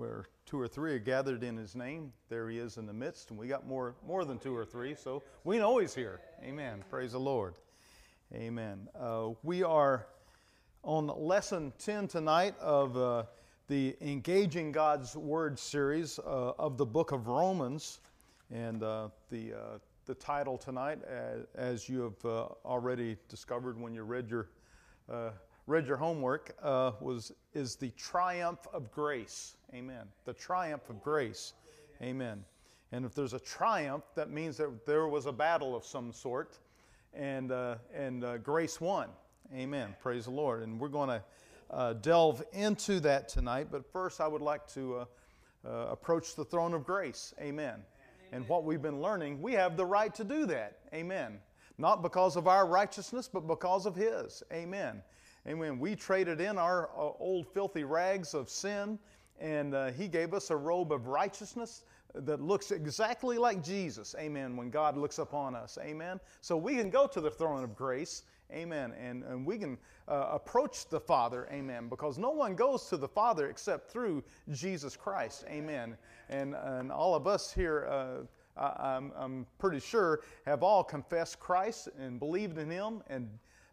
where two or three are gathered in his name, there he is in the midst. And we got more, more than two or three, so we know he's here. Amen. Praise the Lord. Amen. Uh, we are on lesson 10 tonight of uh, the Engaging God's Word series uh, of the book of Romans. And uh, the, uh, the title tonight, as, as you have uh, already discovered when you read your read your homework uh, was is the triumph of grace. Amen. The triumph of grace. Amen. And if there's a triumph, that means that there was a battle of some sort, and uh, and uh, grace won. Amen. Praise the Lord. And we're going to uh, delve into that tonight. But first, I would like to uh, uh, approach the throne of grace. Amen. Amen. And what we've been learning, we have the right to do that. Amen. Not because of our righteousness, but because of His. Amen. Amen. We traded in our uh, old filthy rags of sin, and uh, He gave us a robe of righteousness that looks exactly like Jesus. Amen. When God looks upon us. Amen. So we can go to the throne of grace. Amen. And, and we can uh, approach the Father. Amen. Because no one goes to the Father except through Jesus Christ. Amen. And, and all of us here. Uh, I'm, I'm pretty sure have all confessed Christ and believed in Him and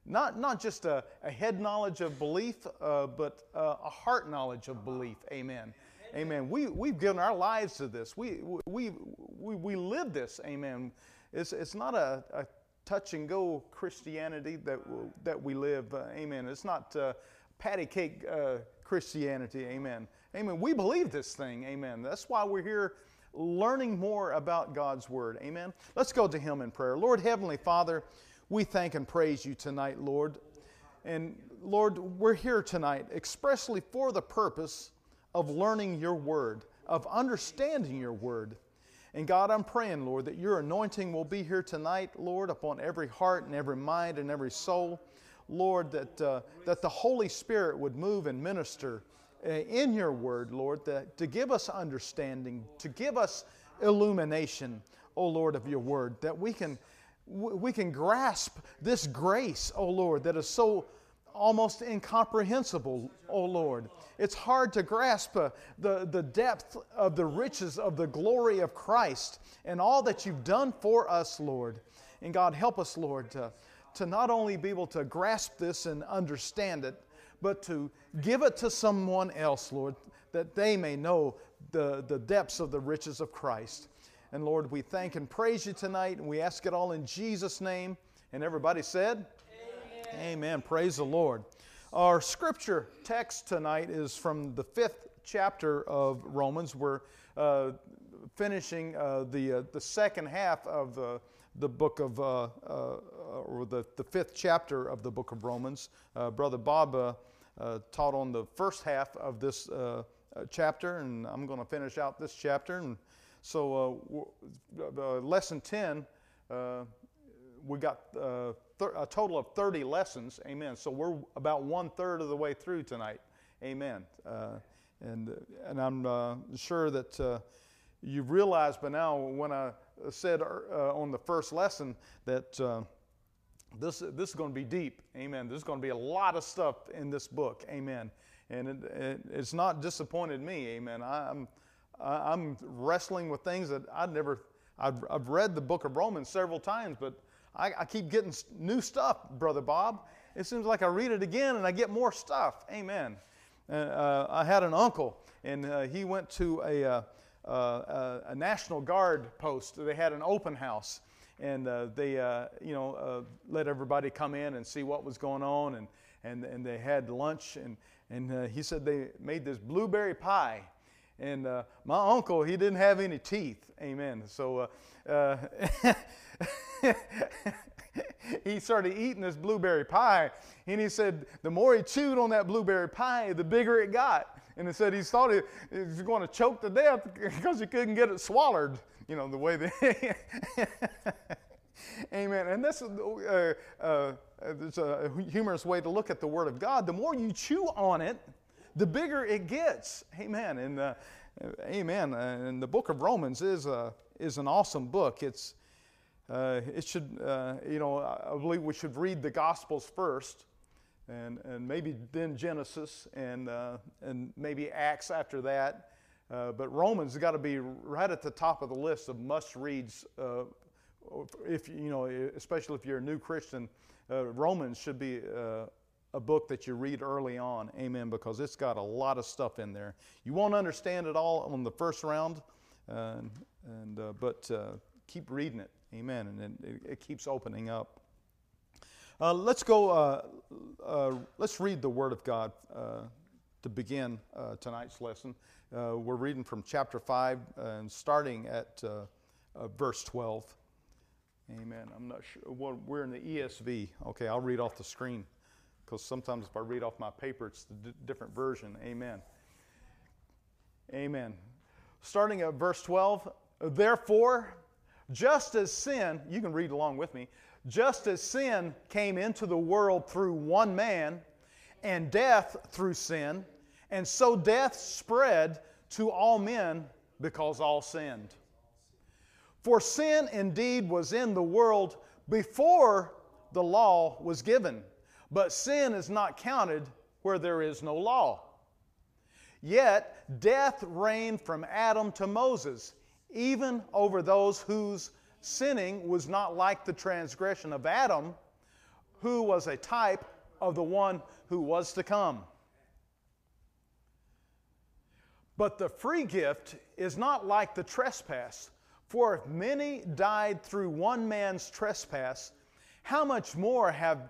not, not just a, a head knowledge of belief, uh, but uh, a heart knowledge of belief. Amen. Amen. We, we've given our lives to this. We, we, we, we live this. Amen. It's, it's not a, a touch and go Christianity that, that we live. Uh, amen. It's not uh, patty cake uh, Christianity. Amen. Amen. We believe this thing. Amen. That's why we're here learning more about God's Word. Amen. Let's go to Him in prayer. Lord Heavenly Father, we thank and praise you tonight, Lord. And Lord, we're here tonight expressly for the purpose of learning your word, of understanding your word. And God, I'm praying, Lord, that your anointing will be here tonight, Lord, upon every heart and every mind and every soul. Lord, that, uh, that the Holy Spirit would move and minister uh, in your word, Lord, that, to give us understanding, to give us illumination, O Lord, of your word, that we can we can grasp this grace, oh Lord, that is so almost incomprehensible, oh Lord. It's hard to grasp uh, the, the depth of the riches of the glory of Christ and all that you've done for us, Lord. And God, help us, Lord, to, to not only be able to grasp this and understand it, but to give it to someone else, Lord, that they may know the, the depths of the riches of Christ. And Lord, we thank and praise you tonight, and we ask it all in Jesus' name. And everybody said, Amen. Amen. Praise the Lord. Our scripture text tonight is from the fifth chapter of Romans. We're uh, finishing uh, the, uh, the second half of the, the book of, uh, uh, or the, the fifth chapter of the book of Romans. Uh, Brother Bob taught on the first half of this chapter, and I'm going to finish out this chapter. And so, uh, lesson 10, uh, we got uh, thir- a total of 30 lessons. Amen. So, we're about one third of the way through tonight. Amen. Uh, and, and I'm uh, sure that uh, you've realized by now when I said on the first lesson that this, this is going to be deep. Amen. There's going to be a lot of stuff in this book. Amen. And it, it, it's not disappointed me. Amen. I, I'm I'm wrestling with things that I'd never, I've, I've read the book of Romans several times, but I, I keep getting new stuff, Brother Bob. It seems like I read it again and I get more stuff. Amen. Uh, uh, I had an uncle, and uh, he went to a, uh, uh, a National Guard post. They had an open house, and uh, they, you know, let everybody come in and see what was going on, and, and, and they had lunch, and, and he said they made this blueberry pie and uh, my uncle, he didn't have any teeth. Amen. So uh, uh, he started eating this blueberry pie. And he said the more he chewed on that blueberry pie, the bigger it got. And he said he thought he was going to choke to death because he couldn't get it swallowed. You know, the way they. Amen. And this is uh, uh, a humorous way to look at the Word of God. The more you chew on it, the bigger it gets. Amen. And uh, amen. And the book of Romans is a, is an awesome book. It's uh, it should uh, you know I believe we should read the Gospels first, and and maybe then Genesis and uh, and maybe Acts after that. Uh, but Romans has got to be right at the top of the list of must reads. Uh, if you know, especially if you're a new Christian, uh, Romans should be uh, a book that you read early on. Amen. Because it's got a lot of stuff in there. You won't understand it all on the first round, and uh, but uh, keep reading it. Amen. And it, it keeps opening up. Uh, let's go, uh, uh, let's read the Word of God uh, to begin tonight's lesson. we're reading from chapter 5 and starting at verse 12. Amen. I'm not sure. Well, we're in the ESV. Okay, I'll read off the screen because sometimes if I read off my paper, it's the d- different version. Amen. Amen. Starting at verse 12, therefore, just as sin, you can read along with me, just as sin came into the world through one man, and death through sin, and so death spread to all men because all sinned. For sin indeed was in the world before the law was given, but sin is not counted where there is no law. Yet death reigned from Adam to Moses, even over those whose sinning was not like the transgression of Adam, who was a type of the one who was to come. But the free gift is not like the trespass. For if many died through one man's trespass, how much more have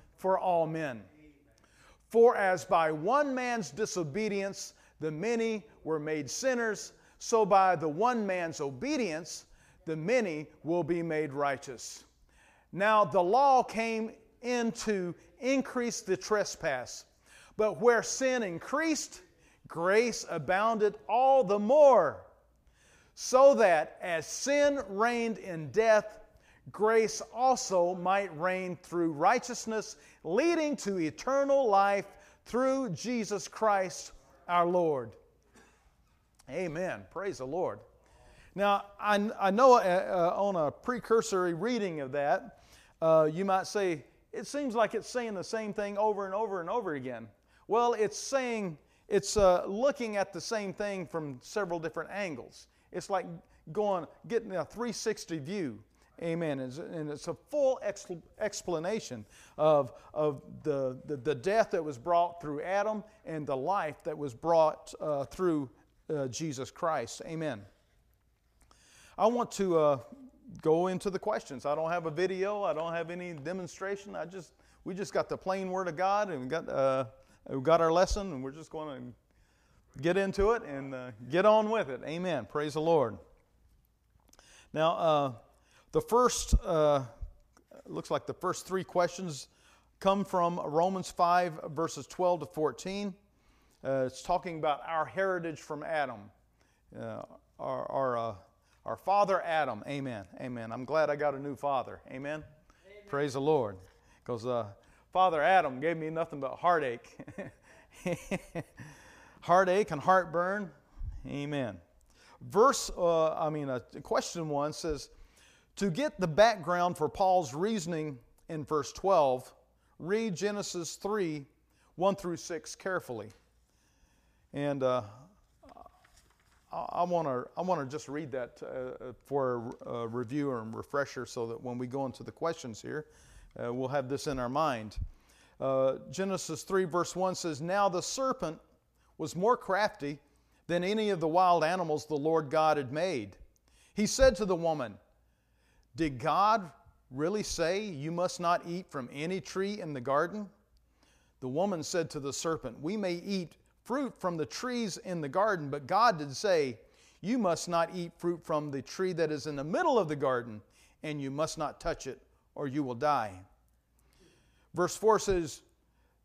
for all men. For as by one man's disobedience the many were made sinners, so by the one man's obedience, the many will be made righteous. Now, the law came in to increase the trespass, but where sin increased, grace abounded all the more, so that as sin reigned in death, grace also might reign through righteousness, leading to eternal life through Jesus Christ our Lord. Amen. Praise the Lord. Now, I, I know uh, uh, on a precursory reading of that, uh, you might say, it seems like it's saying the same thing over and over and over again. Well, it's saying, it's uh, looking at the same thing from several different angles. It's like going, getting a 360 view. Amen. And it's a full explanation of, of the, the, the, death that was brought through Adam and the life that was brought uh, through uh, Jesus Christ. Amen. I want to uh, go into the questions. I don't have a video. I don't have any demonstration. I just we just got the plain Word of God and we got uh, we got our lesson and we're just going to get into it and uh, get on with it. Amen. Praise the Lord. Now uh, the first, uh, looks like the first three questions come from Romans 5, verses 12 to 14. Uh, it's talking about our heritage from Adam, uh, our, our, uh, our father Adam. Amen. Amen. I'm glad I got a new father. Amen. Amen. Praise the Lord. Because uh, Father Adam gave me nothing but heartache. heartache and heartburn. Amen. Verse, uh, I mean, uh, question one says, to get the background for Paul's reasoning in verse 12, read Genesis 3 1 through 6 carefully. And uh, I want to I want to just read that uh, for a, a, review or a refresher so that when we go into the questions here, uh, we'll have this in our mind. Uh, Genesis 3, verse 1 says, Now the serpent was more crafty than any of the wild animals the Lord God had made. He said to the woman, Did God really say you must not eat from any tree in the garden? The woman said to the serpent, We may eat fruit from the trees in the garden, but God did say, You must not eat fruit from the tree that is in the middle of the garden, and you must not touch it, or you will die. Verse 4 says,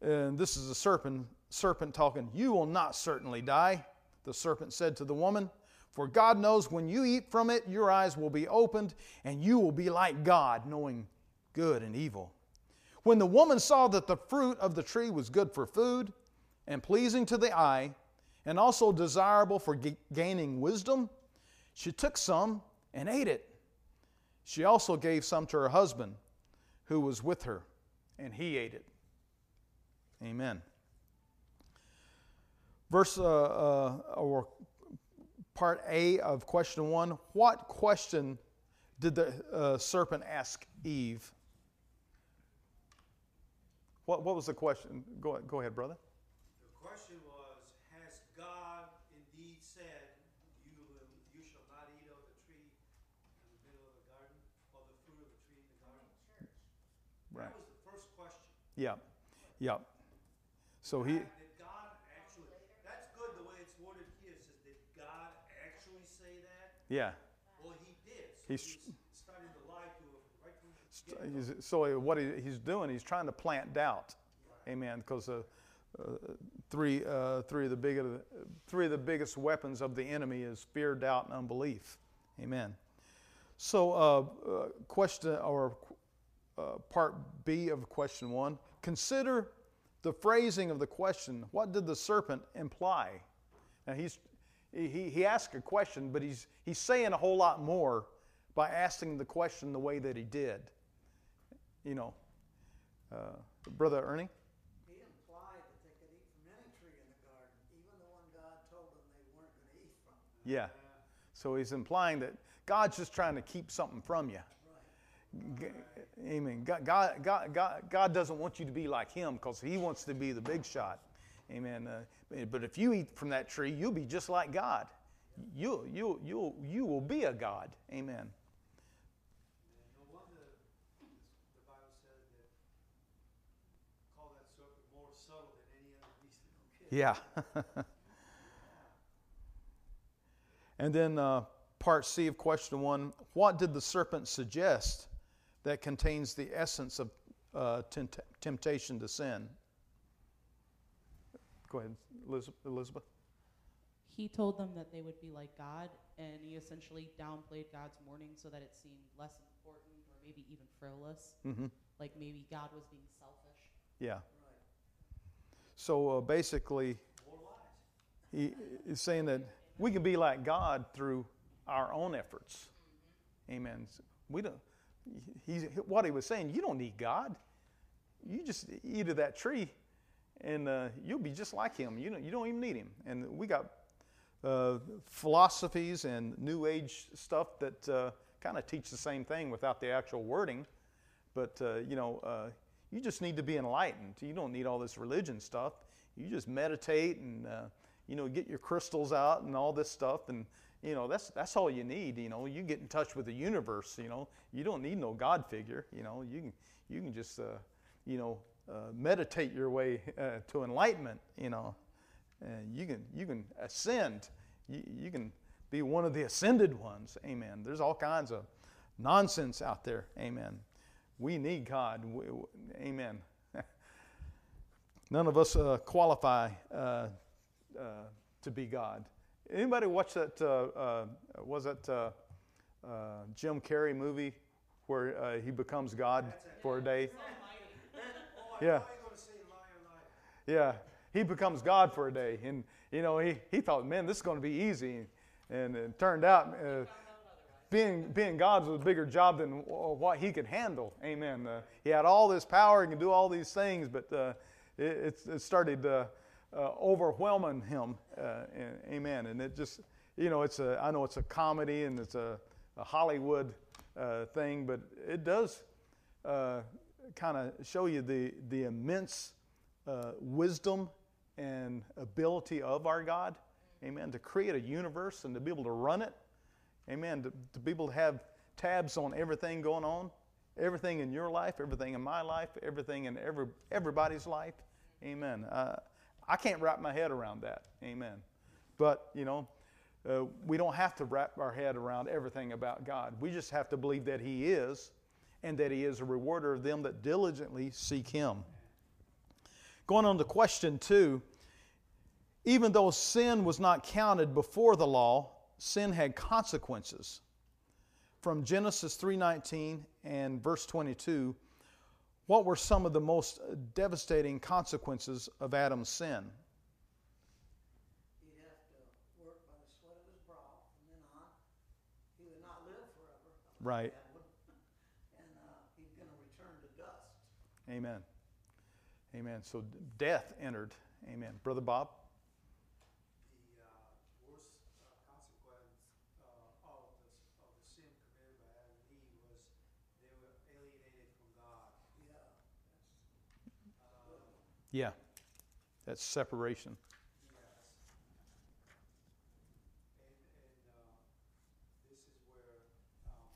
and this is the serpent, serpent talking, You will not certainly die. The serpent said to the woman, For God knows when you eat from it, your eyes will be opened, and you will be like God, knowing good and evil. When the woman saw that the fruit of the tree was good for food, and pleasing to the eye, and also desirable for g- gaining wisdom, she took some and ate it. She also gave some to her husband who was with her, and he ate it. Amen. Verse uh, uh, or part A of question one What question did the uh, serpent ask Eve? What, what was the question? Go, go ahead, brother. The question was, has God indeed said, you, you shall not eat of the tree in the middle of the garden, or the fruit of the tree in the garden? Right. That was the first question. Yeah. Yeah. So he, Did God actually, that's good the way it's worded here, it says, did God actually say that? Yeah. Well, he did. So He's- he's starting to lie to him right from the St- So what he, he's doing, he's trying to plant doubt. Amen. Because uh, uh, three, uh, three of the big, three of the biggest weapons of the enemy is fear, doubt, and unbelief. Amen. So, uh, uh, question or uh, part B of question one: Consider the phrasing of the question. What did the serpent imply? Now he's he, he asked a question, but he's he's saying a whole lot more by asking the question the way that he did. You know, uh, brother Ernie. He implied that they could eat from any tree in the garden, even the one God told them they weren't going to eat from. Yeah. So he's implying that God's just trying to keep something from you. G- Amen. God, God, God, God doesn't want you to be like Him because He wants to be the big shot. Amen. Uh, but if you eat from that tree, you'll be just like God. You, you, you, you will be a God. Amen. Yeah. and then uh, part C of question one What did the serpent suggest that contains the essence of uh, tempt- temptation to sin? Go ahead, Elizabeth. He told them that they would be like God, and he essentially downplayed God's warning so that it seemed less important or maybe even frivolous. Mm-hmm. Like maybe God was being selfish. Yeah. So uh, basically, he is saying that we can be like God through our own efforts. Amen. We don't. He's what he was saying. You don't need God. You just eat of that tree, and uh, you'll be just like Him. You don't. You don't even need Him. And we got uh, philosophies and New Age stuff that uh, kind of teach the same thing without the actual wording. But uh, you know, uh, you just need to be enlightened. You don't need all this religion stuff. You just meditate and uh, you know get your crystals out and all this stuff, and you know that's that's all you need. You know, you get in touch with the universe. You know, you don't need no God figure. You know, you can you can just you know uh, meditate your way uh, to enlightenment. You know, and you can you can ascend. You, you can be one of the ascended ones. Amen. There's all kinds of nonsense out there. Amen. We need God. We, amen. None of us uh, qualify uh, uh, to be God. Anybody watch that? Uh, uh, was that uh, uh, Jim Carrey movie where uh, he becomes God for a day? liar. Yeah, he becomes God for a day, and you know he, he thought, man, this is going to be easy, and it turned out uh, being being God was a bigger job than what he could handle. Amen. Uh, he had all this power, he could do all these things, but uh, it, it started uh, uh, overwhelming him. Uh, and, amen. And it just, you know, it's a I know it's a comedy and it's a, a Hollywood uh, thing, but it does uh, kind of show you the the immense uh, wisdom and ability of our God. Amen. To create a universe and to be able to run it. Amen. To, to be able to have tabs on everything going on, everything in your life, everything in my life, everything in every, everybody's life. Amen. Uh, I can't wrap my head around that. Amen. But, you know, uh, we don't have to wrap our head around everything about God. We just have to believe that He is and that He is a rewarder of them that diligently seek Him. Going on to question two even though sin was not counted before the law, sin had consequences. From Genesis 3:19 and verse 22, what were some of the most devastating consequences of Adam's sin? He'd have to work by the sweat of his brow from then on. He would not live forever. Right. And uh, he's going to return to dust. Amen. Amen. So death entered. Amen. Brother Bob? The uh, worst uh, consequence uh, of the, of the sin committed by Adam and Eve was they were alienated from God. Yeah. Uh, Yeah. That's separation. Yes. And, and, uh, this is where, um,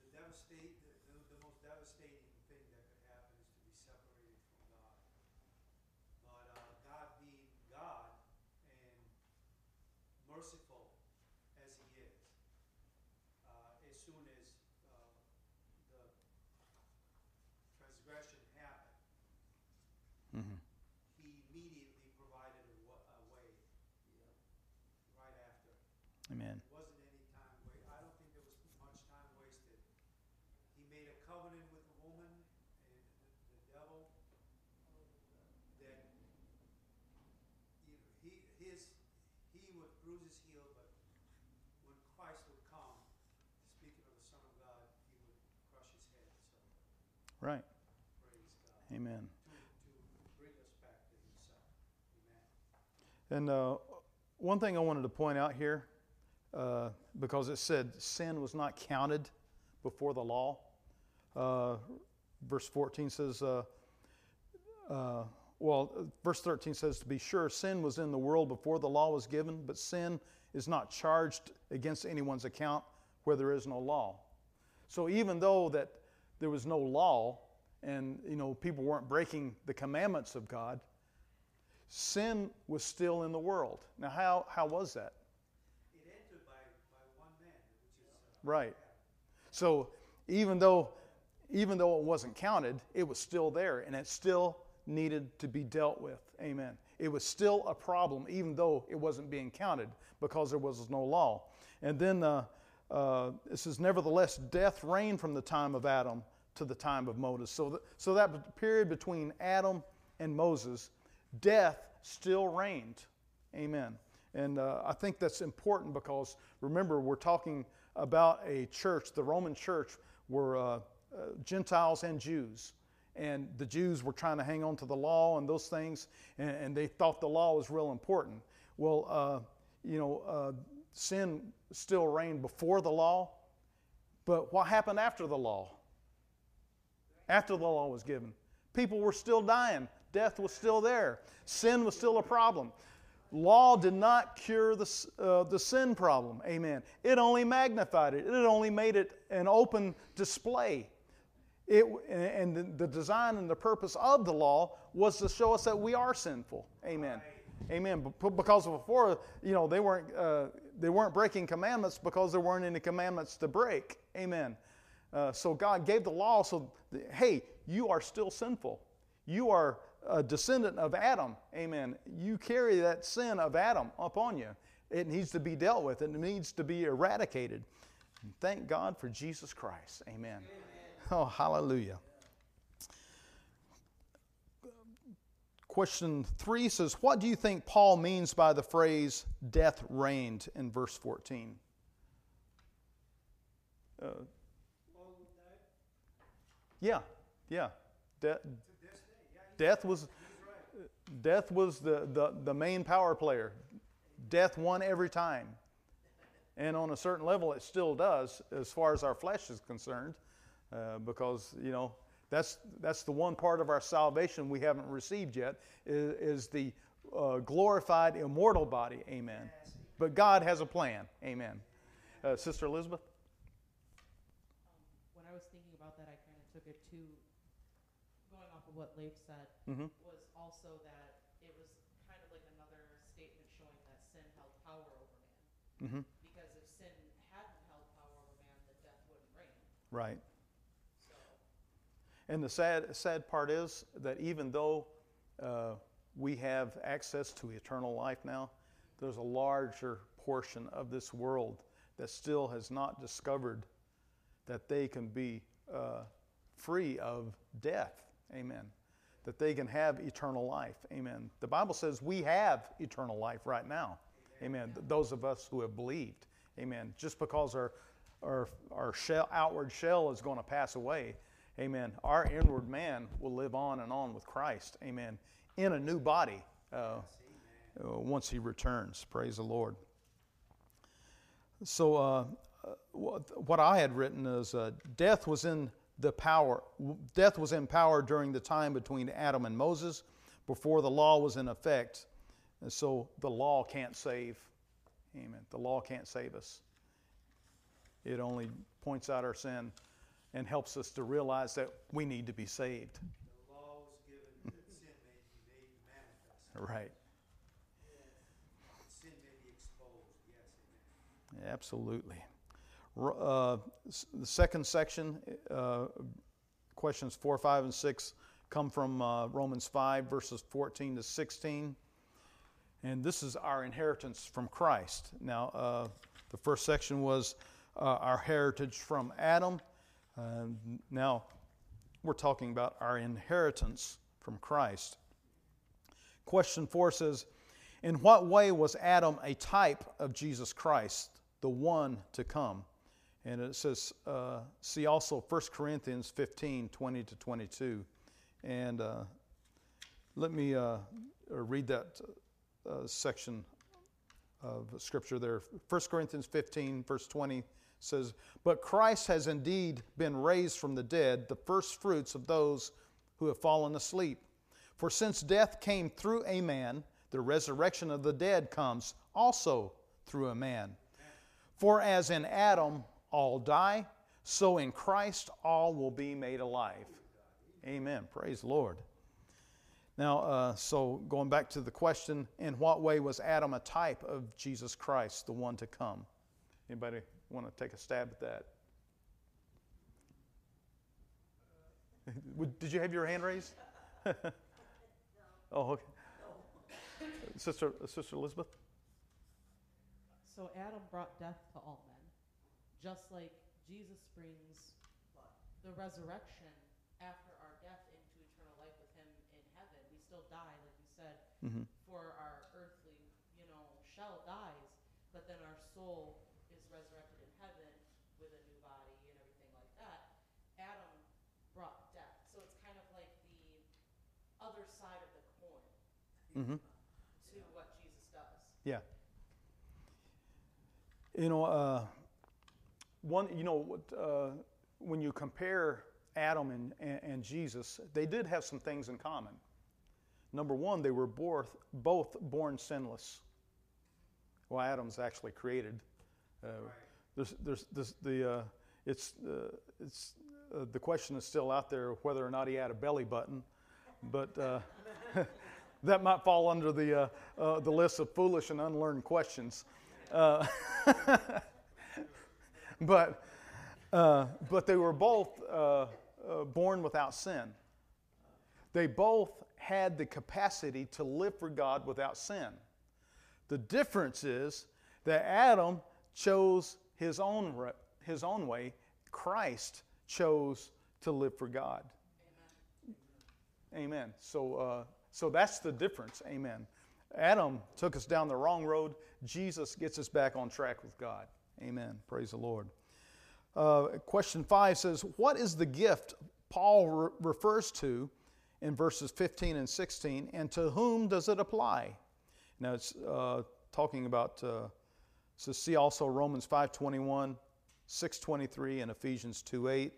the devastate, the, the, the most devastating thing that could happen is to be separated from God. But, uh, God being God and merciful as He is, uh, as soon as, uh, the transgression happened, hmm he immediately provided a, wa- a way right after. Amen. There wasn't any time wa, I don't think there was much time wasted. He made a covenant with the woman and the, the devil that, you know, he, his, he would bruise his heel, but when Christ would come, speaking of the Son of God, he would crush his head, so Right. Amen. To, to bring us back to himself. Amen. And uh, one thing I wanted to point out here, uh, because it said sin was not counted before the law. Uh, verse 14 says, uh, uh, well, verse 13 says, to be sure, sin was in the world before the law was given, but sin is not charged against anyone's account where there is no law. So even though that there was no law and you know people weren't breaking the commandments of God, sin was still in the world. Now, how, how was that? It entered by, by one man, which is. uh, Right. So even though, even though it wasn't counted, it was still there and it still needed to be dealt with. Amen. It was still a problem, even though it wasn't being counted because there was no law. And then uh, uh, it says, Nevertheless, death reigned from the time of Adam to the time of Moses. So, th- so that period between Adam and Moses, death still reigned. Amen. And uh, I think that's important because remember, we're talking about a church, the Roman church were uh, uh, Gentiles and Jews. And the Jews were trying to hang on to the law and those things, and, and they thought the law was real important. Well, uh, you know, uh, sin still reigned before the law, but what happened after the law? After the law was given, people were still dying. Death was still there. Sin was still a problem. Law did not cure the, uh, the sin problem. Amen. It only magnified it, it only made it an open display. It, and the, design and the purpose of the law was to show us that we are sinful. Amen. Amen. Because before, you know, they weren't uh, they weren't breaking commandments because there weren't any commandments to break. Amen. Uh, so God gave the law so, hey, you are still sinful. You are a descendant of Adam. Amen. You carry that sin of Adam upon you. It needs to be dealt with. It needs to be eradicated. And thank God for Jesus Christ. Amen. Oh, hallelujah. Question three says, What do you think Paul means by the phrase death reigned in verse 14? Uh, yeah, yeah. De- to this day, yeah, he's death was, death was the, the, the main power player. Death won every time. And on a certain level, it still does as far as our flesh is concerned, uh, because, you know, that's, that's the one part of our salvation we haven't received yet is, is the uh, glorified, immortal body. Amen. But God has a plan. Amen. Uh, Sister Elizabeth? when I was thinking about that, I kind of took it to going off of what Leif said Mhm. was also that it was kind of like another statement showing that sin held power over man. hmm Because if sin hadn't held power over man, then death wouldn't reign. Right. So And the sad, sad part is that even though uh, we have access to eternal life now, there's a larger portion of this world that still has not discovered that they can be uh, free of death. Amen. That they can have eternal life. Amen. The Bible says we have eternal life right now. Amen. Th- Those of us who have believed. Amen. Just because our our, our shell, outward shell is going to pass away. Amen. Our inward man will live on and on with Christ. Amen. In a new body uh, uh, once he returns. Praise the Lord. So, uh, uh, what, what I had written is uh, death was in the power. Death was in power during the time between Adam and Moses, before the law was in effect. And so the law can't save. Amen. The law can't save us. It only points out our sin and helps us to realize that we need to be saved. The law was given that sin may be made manifest, Right. that sin may be exposed, yes, amen. Absolutely. Uh, the second section, uh, questions 4, 5, and 6, come from uh, Romans 5, verses 14 to 16. And this is our inheritance from Christ. Now, uh, the first section was uh, our heritage from Adam. Now, we're talking about our inheritance from Christ. Question 4 says, In what way was Adam a type of Jesus Christ, the one to come? And it says, uh, see also 1 Corinthians 15 20 to 22. And uh, let me uh, uh, read that uh, section of scripture there. 1 Corinthians 15, verse 20 says, But Christ has indeed been raised from the dead, the first fruits of those who have fallen asleep. For since death came through a man, the resurrection of the dead comes also through a man. For as in Adam all die, so in Christ all will be made alive. Amen. Praise the Lord. Now, uh, so going back to the question, in what way was Adam a type of Jesus Christ, the one to come? Anybody want to take a stab at that? Did you have your hand raised? oh, okay. Sister, Sister Elizabeth? So Adam brought death to all men, just like Jesus brings the resurrection after our death into eternal life with him in heaven. We still die, like you said, Mm-hmm. for our earthly, you know, shell dies, but then our soul is resurrected in heaven with a new body and everything like that. Adam brought death, so it's kind of like the other side of the coin Mm-hmm. to what Jesus does. Yeah. You know, uh, one. You know, uh, when you compare Adam and, and, and Jesus, they did have some things in common. Number one, they were both both born sinless. Well, Adam's actually created. Uh, there's, there's, there's the uh, it's uh, it's uh, the question is still out there whether or not he had a belly button, but. Uh, that might fall under the, the list of foolish and unlearned questions. But, uh, but they were both uh, uh, born without sin. They both had the capacity to live for God without sin. The difference is that Adam chose his own, his own way, Christ chose to live for God. Amen. So, uh, so that's the difference. Amen. Adam took us down the wrong road. Jesus gets us back on track with God. Amen. Praise the Lord. Uh, question five says, What is the gift Paul re- refers to in verses 15 and 16, and to whom does it apply? Now it's uh, talking about, uh, so see also Romans 5.21, 6.23, and Ephesians 2.8.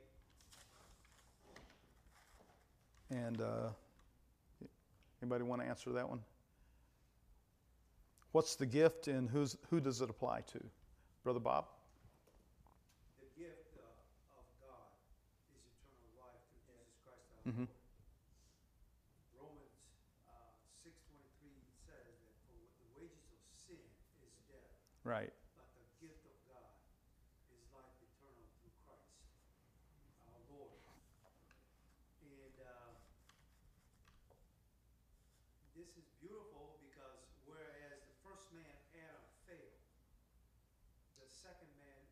And uh, anybody want to answer that one? What's the gift and who's, who does it apply to? Brother Bob? The gift uh, of God is eternal life through Jesus Christ our Mhm. Lord. Romans uh, six twenty three says that for the wages of sin is death, Right. but the gift of God is life eternal through Christ our Lord. And uh, this is beautiful because whereas the first man Adam failed, the second man,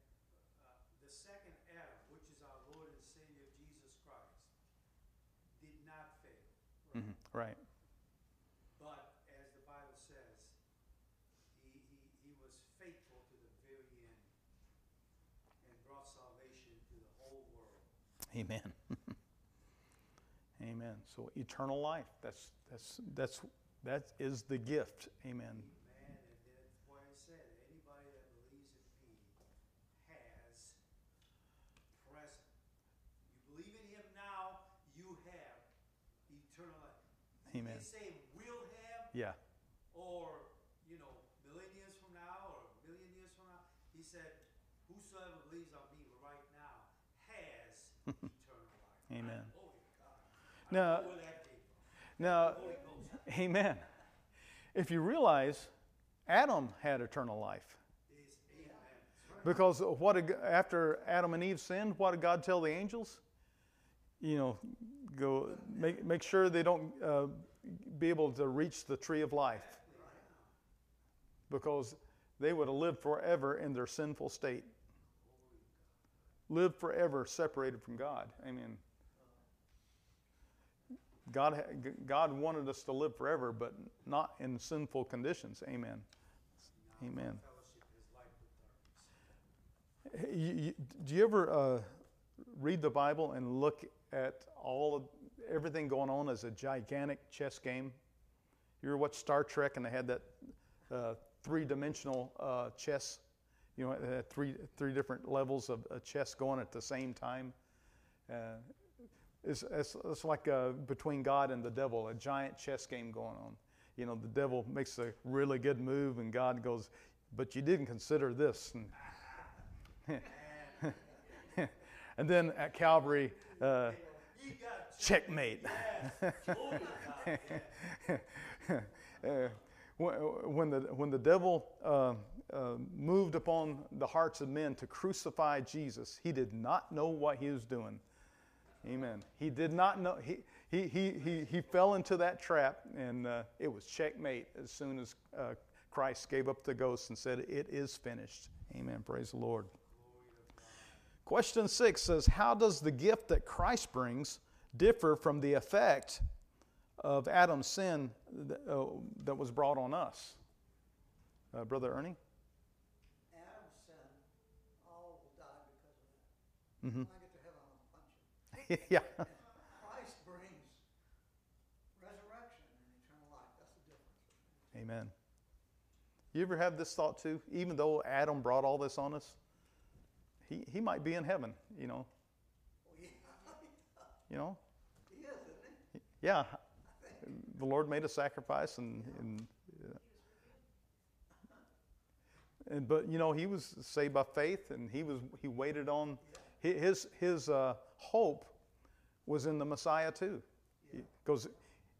uh, the second Adam, which is our Lord and Savior Jesus Christ, did not fail. Mhm. Right. But as the Bible says, he, he, he was faithful to the very end and brought salvation to the whole world. Amen. Amen. So eternal life. That's that's that's that is the gift. Amen. Amen. And that's why I said, anybody that believes in me has present. You believe in him now, you have eternal life. He Amen. didn't say will have Yeah. or, you know, million years from now or a million years from now. He said, whosoever believes on me right now has eternal life. Amen. God. Now- don't know where that. Now. Amen. If you realize, Adam had eternal life Is amen. That's right. because what did, after Adam and Eve sinned, what did God tell the angels? You know, go make make sure they don't uh, be able to reach the tree of life because they would have lived forever in their sinful state. Lived forever separated from God. Amen. God, God wanted us to live forever, but not in sinful conditions. Amen. Amen. You, you, do you ever uh, read the Bible and look at all of everything going on as a gigantic chess game? You ever watch Star Trek and they had that uh, three-dimensional uh, chess? You know, three three different levels of uh, chess going at the same time. Uh, it's, it's, it's like uh, between God and the devil, a giant chess game going on. You know, the devil makes a really good move, and God goes, "But you didn't consider this." And and then at Calvary, uh, checkmate. when the when the devil uh, uh, moved upon the hearts of men to crucify Jesus, he did not know what he was doing. Amen. He did not know. He he he he, he fell into that trap, and uh, it was checkmate as soon as uh, Christ gave up the ghost and said, "It is finished." Amen. Praise the Lord. Question six says, How does the gift that Christ brings differ from the effect of Adam's sin that, uh, that was brought on us? Uh, Brother Ernie? Adam's sin, all will die because of that. Mhm. I get to heaven, I'm gonna punch yeah. Christ brings resurrection and eternal life. That's the difference. Amen. You ever have this thought too? Even though Adam brought all this on us, he, he might be in heaven, you know. Oh, yeah. You know? He is, isn't Yeah. The Lord made a sacrifice and, and And but you know he was saved by faith, and he was he waited on his his uh, hope was in the Messiah too, because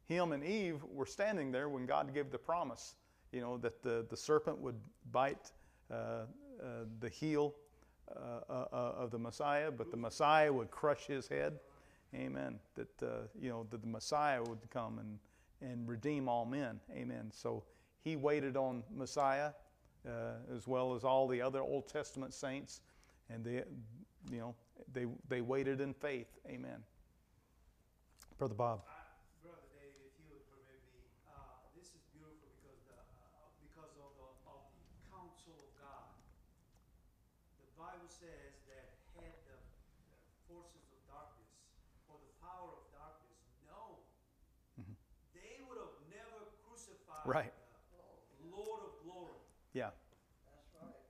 him and Eve were standing there when God gave the promise, you know that the the serpent would bite uh, uh, the heel uh, uh, uh, of the Messiah, but the Messiah would crush his head. Amen. That uh, you know that the Messiah would come and and redeem all men. Amen. So he waited on Messiah uh, as well as all the other Old Testament saints, and they, you know, they they waited in faith. Amen. Brother Bob. Right. Lord of glory. Yeah. That's right.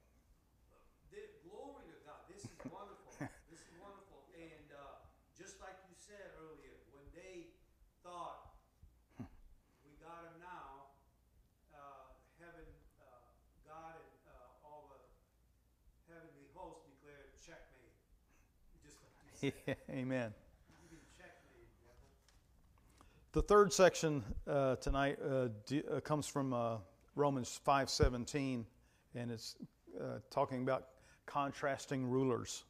The glory to God. This is wonderful. this is wonderful. And uh, just like you said earlier, when they thought we got him now, uh, heaven, uh, God and uh, all the heavenly hosts declared checkmate. Like yeah, amen. The third section uh, tonight uh, d- uh, comes from uh, Romans 5:17, and it's uh, talking about contrasting rulers.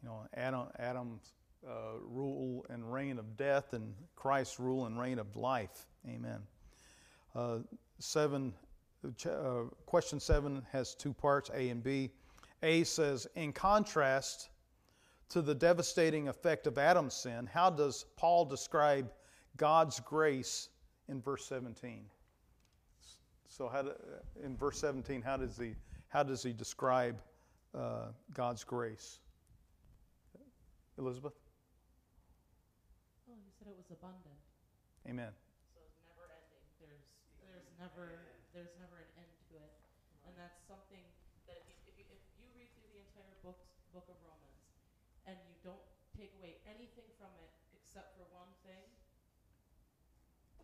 You know, Adam, Adam's uh, rule and reign of death, and Christ's rule and reign of life. Amen. Seven. Question seven has two parts, A and B. A says, in contrast to the devastating effect of Adam's sin, how does Paul describe God's grace in verse 17? So, how do, in verse 17, how does he how does he describe uh, God's grace? Elizabeth, Oh, you said it was abundant. Amen. So it's never ending. There's there's never there's never an end to it, and that's something that if you, if you if you read through the entire book book of Romans, and you don't take away anything from it except for one thing,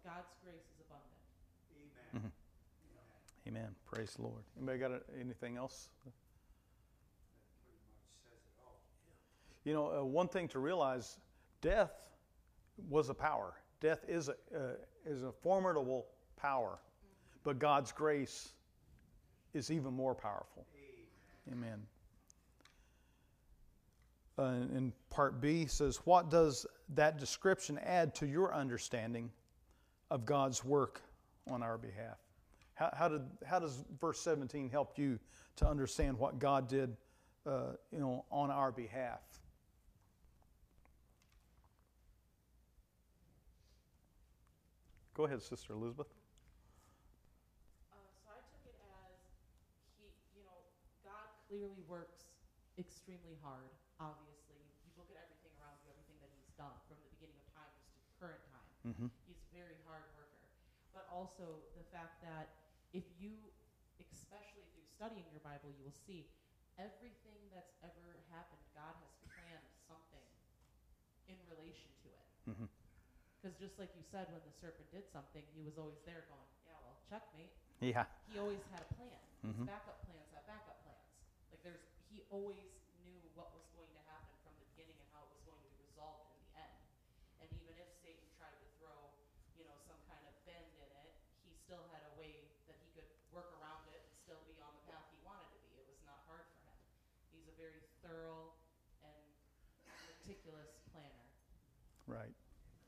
God's grace is abundant. Amen. Amen. Praise the Lord. Anybody got a- anything else? That pretty much says it all. You know, uh, one thing to realize: death was a power. Death is a uh, is a formidable power, but God's grace is even more powerful. Amen. Uh, and part B says, "What does that description add to your understanding of God's work on our behalf?" How, how did how does verse 17 help you to understand what God did, uh, you know, on our behalf? Go ahead, Sister Elizabeth. Uh, so I took it as he, you know, God clearly works extremely hard. Obviously, you look at everything around you, everything that He's done from the beginning of time just to current time. Mm-hmm. He's a very hard worker. But also the fact that if you, especially through studying your Bible, you will see everything that's ever happened, God has planned something in relation to it. Because just like you said, when the serpent did something, he was always there going, yeah, well, checkmate. Yeah. He always had a plan. His Mhm. backup plans had backup plans. Like there's, he always knew what was going to happen from the beginning and how it was going to be resolved in the end. And even if Satan tried to throw, you know, some kind of bend in it, he still had a way that he could work around it and still be on the path he wanted to be. It was not hard for him. He's a very thorough and meticulous planner. Right.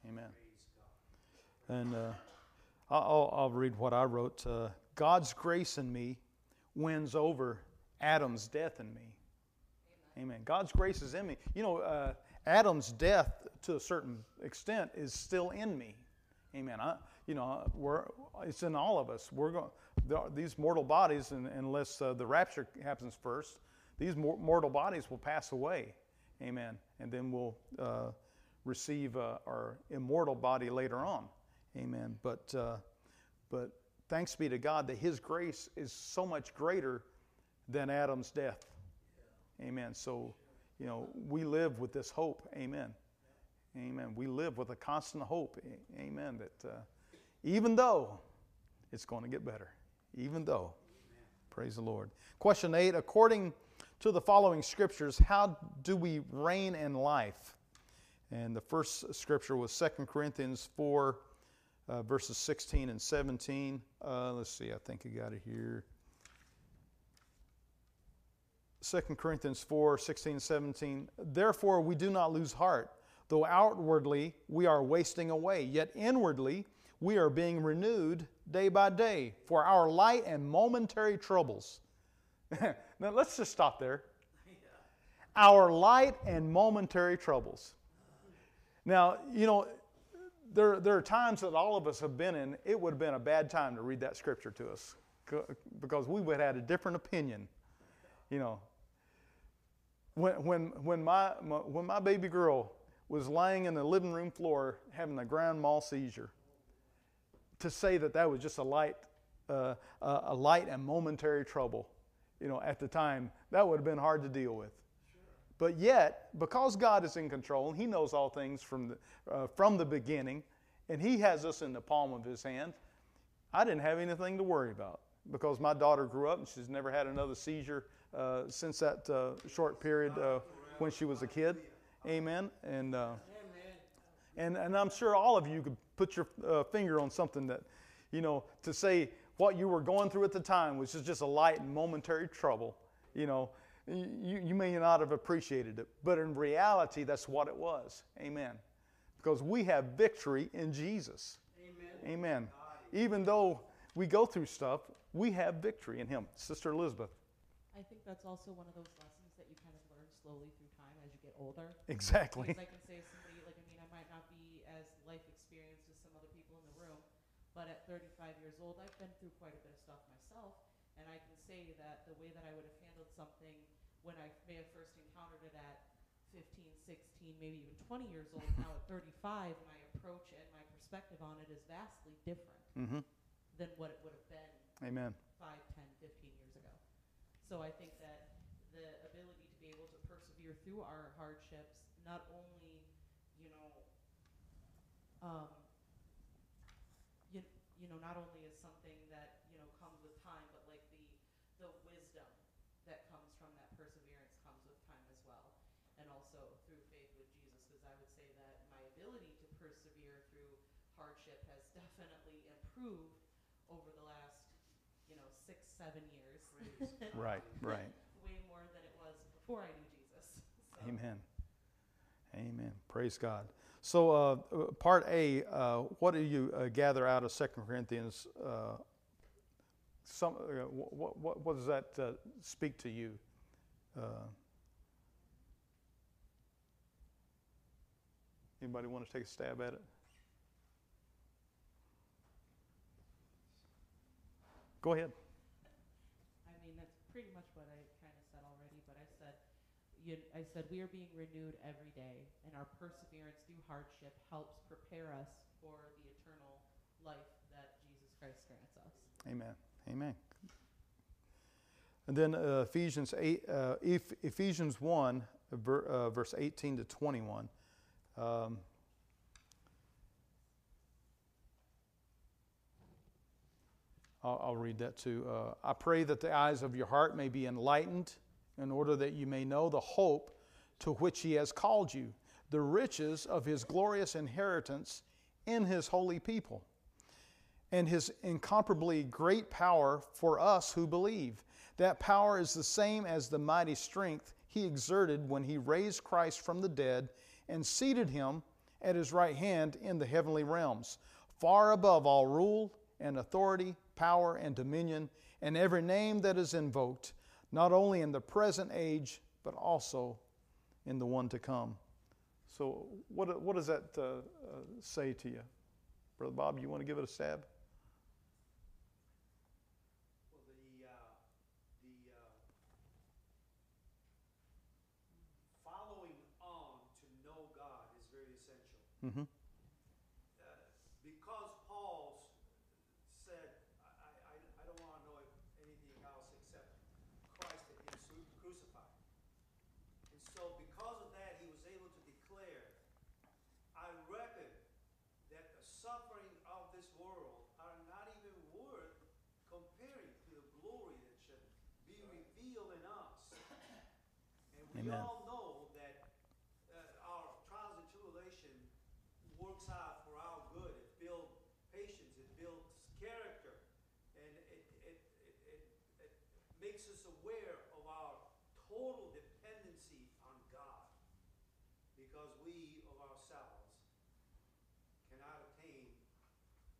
Amen. And uh, I'll, I'll read what I wrote. Uh, God's grace in me wins over Adam's death in me. Amen. God's grace is in me. You know, uh, Adam's death, to a certain extent, is still in me. Amen. I, you know, we're, it's in all of us. We're going. These mortal bodies, and, unless uh, the rapture happens first, these mortal bodies will pass away. Amen. And then we'll uh, receive uh, our immortal body later on. Amen. But uh, but thanks be to God that His grace is so much greater than Adam's death. Amen. So, you know, we live with this hope. Amen. Amen. We live with a constant hope. Amen. That uh, even though it's going to get better, even though. Praise the Lord. Question eight According to the following scriptures, how do we reign in life? And the first scripture was 2 Corinthians 4, uh, verses 16 and 17. Uh, let's see, I think I got it here. 2 Corinthians 4, 16 and 17. Therefore, we do not lose heart, though outwardly we are wasting away, yet inwardly we are being renewed day by day for our light and momentary troubles. now, let's just stop there. Our light and momentary troubles. Now, you know, there, there are times that all of us have been in, it would have been a bad time to read that scripture to us because we would have had a different opinion. You know, when, when, when, my, my, when my baby girl was laying in the living room floor having a grand mal seizure, to say that that was just a light, uh, a a light and momentary trouble, you know, at the time, that would have been hard to deal with. But yet, because God is in control and He knows all things from the, uh, from the beginning, and He has us in the palm of His hand, I didn't have anything to worry about because my daughter grew up and she's never had another seizure uh, since that uh, short period uh, when she was a kid. Amen. And, uh, and, and I'm sure all of you could put your uh, finger on something that, you know, to say what you were going through at the time which is just a light and momentary trouble. You know, you, you may not have appreciated it, but in reality, that's what it was. Amen. Because we have victory in Jesus. Amen. Amen. Even though we go through stuff, we have victory in Him. Sister Elizabeth. I think that's also one of those lessons that you kind of learn slowly through time as you get older. Exactly. Because I can say somebody like I mean I might not be as life experienced as some other people in the room, but at 35 years old I've been through quite a bit of stuff myself, and I can say that the way that I would have handled something when I may have first encountered it at 15, 16, maybe even 20 years old, now at 35, my approach and my perspective on it is vastly different hmm than what it would have been Amen. 5, 10, 15 years ago. So I think that the ability to be able to persevere through our hardships, not only, you know, um, you, you know, not only is something that, you know, comes with time, but like the, the wisdom that comes from that perseverance comes with time as well. And also through faith with Jesus, because I would say that my ability to persevere through hardship has definitely improved over the last, you know, six, seven years. Right, right. Way more than it was before I knew Jesus. So. Amen. Amen. Praise God. So, uh, uh, part A, uh, what do you uh, gather out of Second Corinthians? Uh, some, uh, what, what, what does that uh, speak to you? Uh, anybody want to take a stab at it? Go ahead. I mean, that's pretty much what I kind of said already, but I said, you, I said we are being renewed every day, and our perseverance through hardship helps prepare us for the eternal life that Jesus Christ grants us. Amen. Amen. And then uh, Ephesians eight, uh, Ephesians one, uh, ver, uh, verse eighteen to twenty-one. Um, I'll, I'll read that too. Uh, I pray that the eyes of your heart may be enlightened, in order that you may know the hope to which He has called you, the riches of His glorious inheritance in His holy people and his incomparably great power for us who believe. That power is the same as the mighty strength he exerted when he raised Christ from the dead and seated him at his right hand in the heavenly realms, far above all rule and authority, power and dominion, and every name that is invoked, not only in the present age, but also in the one to come. So, what, what does that uh, uh, say to you? Brother Bob, you want to give it a stab? Well, the, uh, the, uh, following on to know God is very essential. Mm-hmm. Uh, because Paul s- said, I, I, I don't want to know anything else except Christ and Him su- crucified. And so, because of that, he was able to declare, I reckon that the suffering of this world are not even worth comparing to the glory that should be revealed in us. And we Amen. all know that uh, our trials and tribulation works out for our good. It builds patience, it builds character, and it, it, it, it, it makes us aware of our total dependency on God. Because we of ourselves cannot attain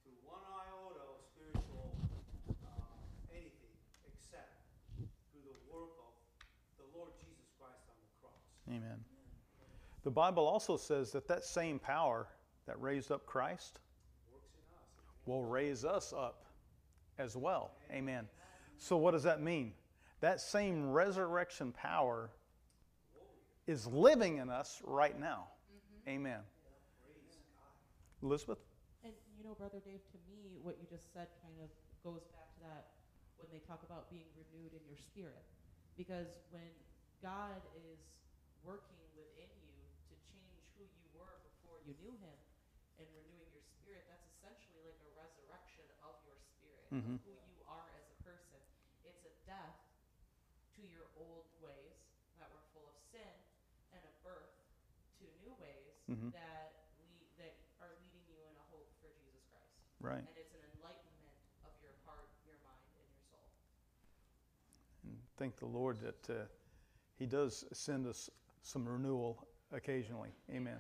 to one iota of spiritual uh, anything except through the work of the Lord Jesus Christ on the cross. Amen. The Bible also says that that same power that raised up Christ Works in us. will raise us up as well. Amen. So, what does that mean? That same resurrection power is living in us right now. Mm-hmm. Amen. Elizabeth? And you know, Brother Dave, to me, what you just said kind of goes back to that when they talk about being renewed in your spirit. Because when God is working within you to change who you were before you knew Him and renewing your spirit, that's essentially like a resurrection of your spirit, Mhm. of who you are as a person. It's a death to your old ways that were full of sin and a birth to Mhm. that lead, that are leading you in a hope for Jesus Christ. Right. And it's an enlightenment of your heart, your mind, and your soul. And thank the Lord that uh, He does send us some renewal occasionally. Amen.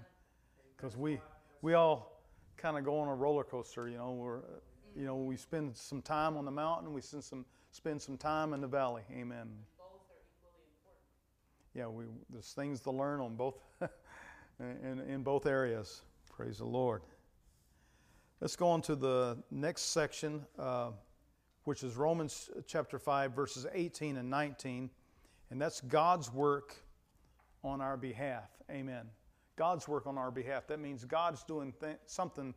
Because we we all kind of go on a roller coaster. You know, we're uh, you know we spend some time on the mountain, we spend some spend some time in the valley. Amen. Yeah, we there's things to learn on both in in both areas. Praise the Lord. Let's go on to the next section, uh, which is Romans chapter 5, verses 18 and 19. And that's God's work on our behalf. Amen. God's work on our behalf. That means God's doing th- something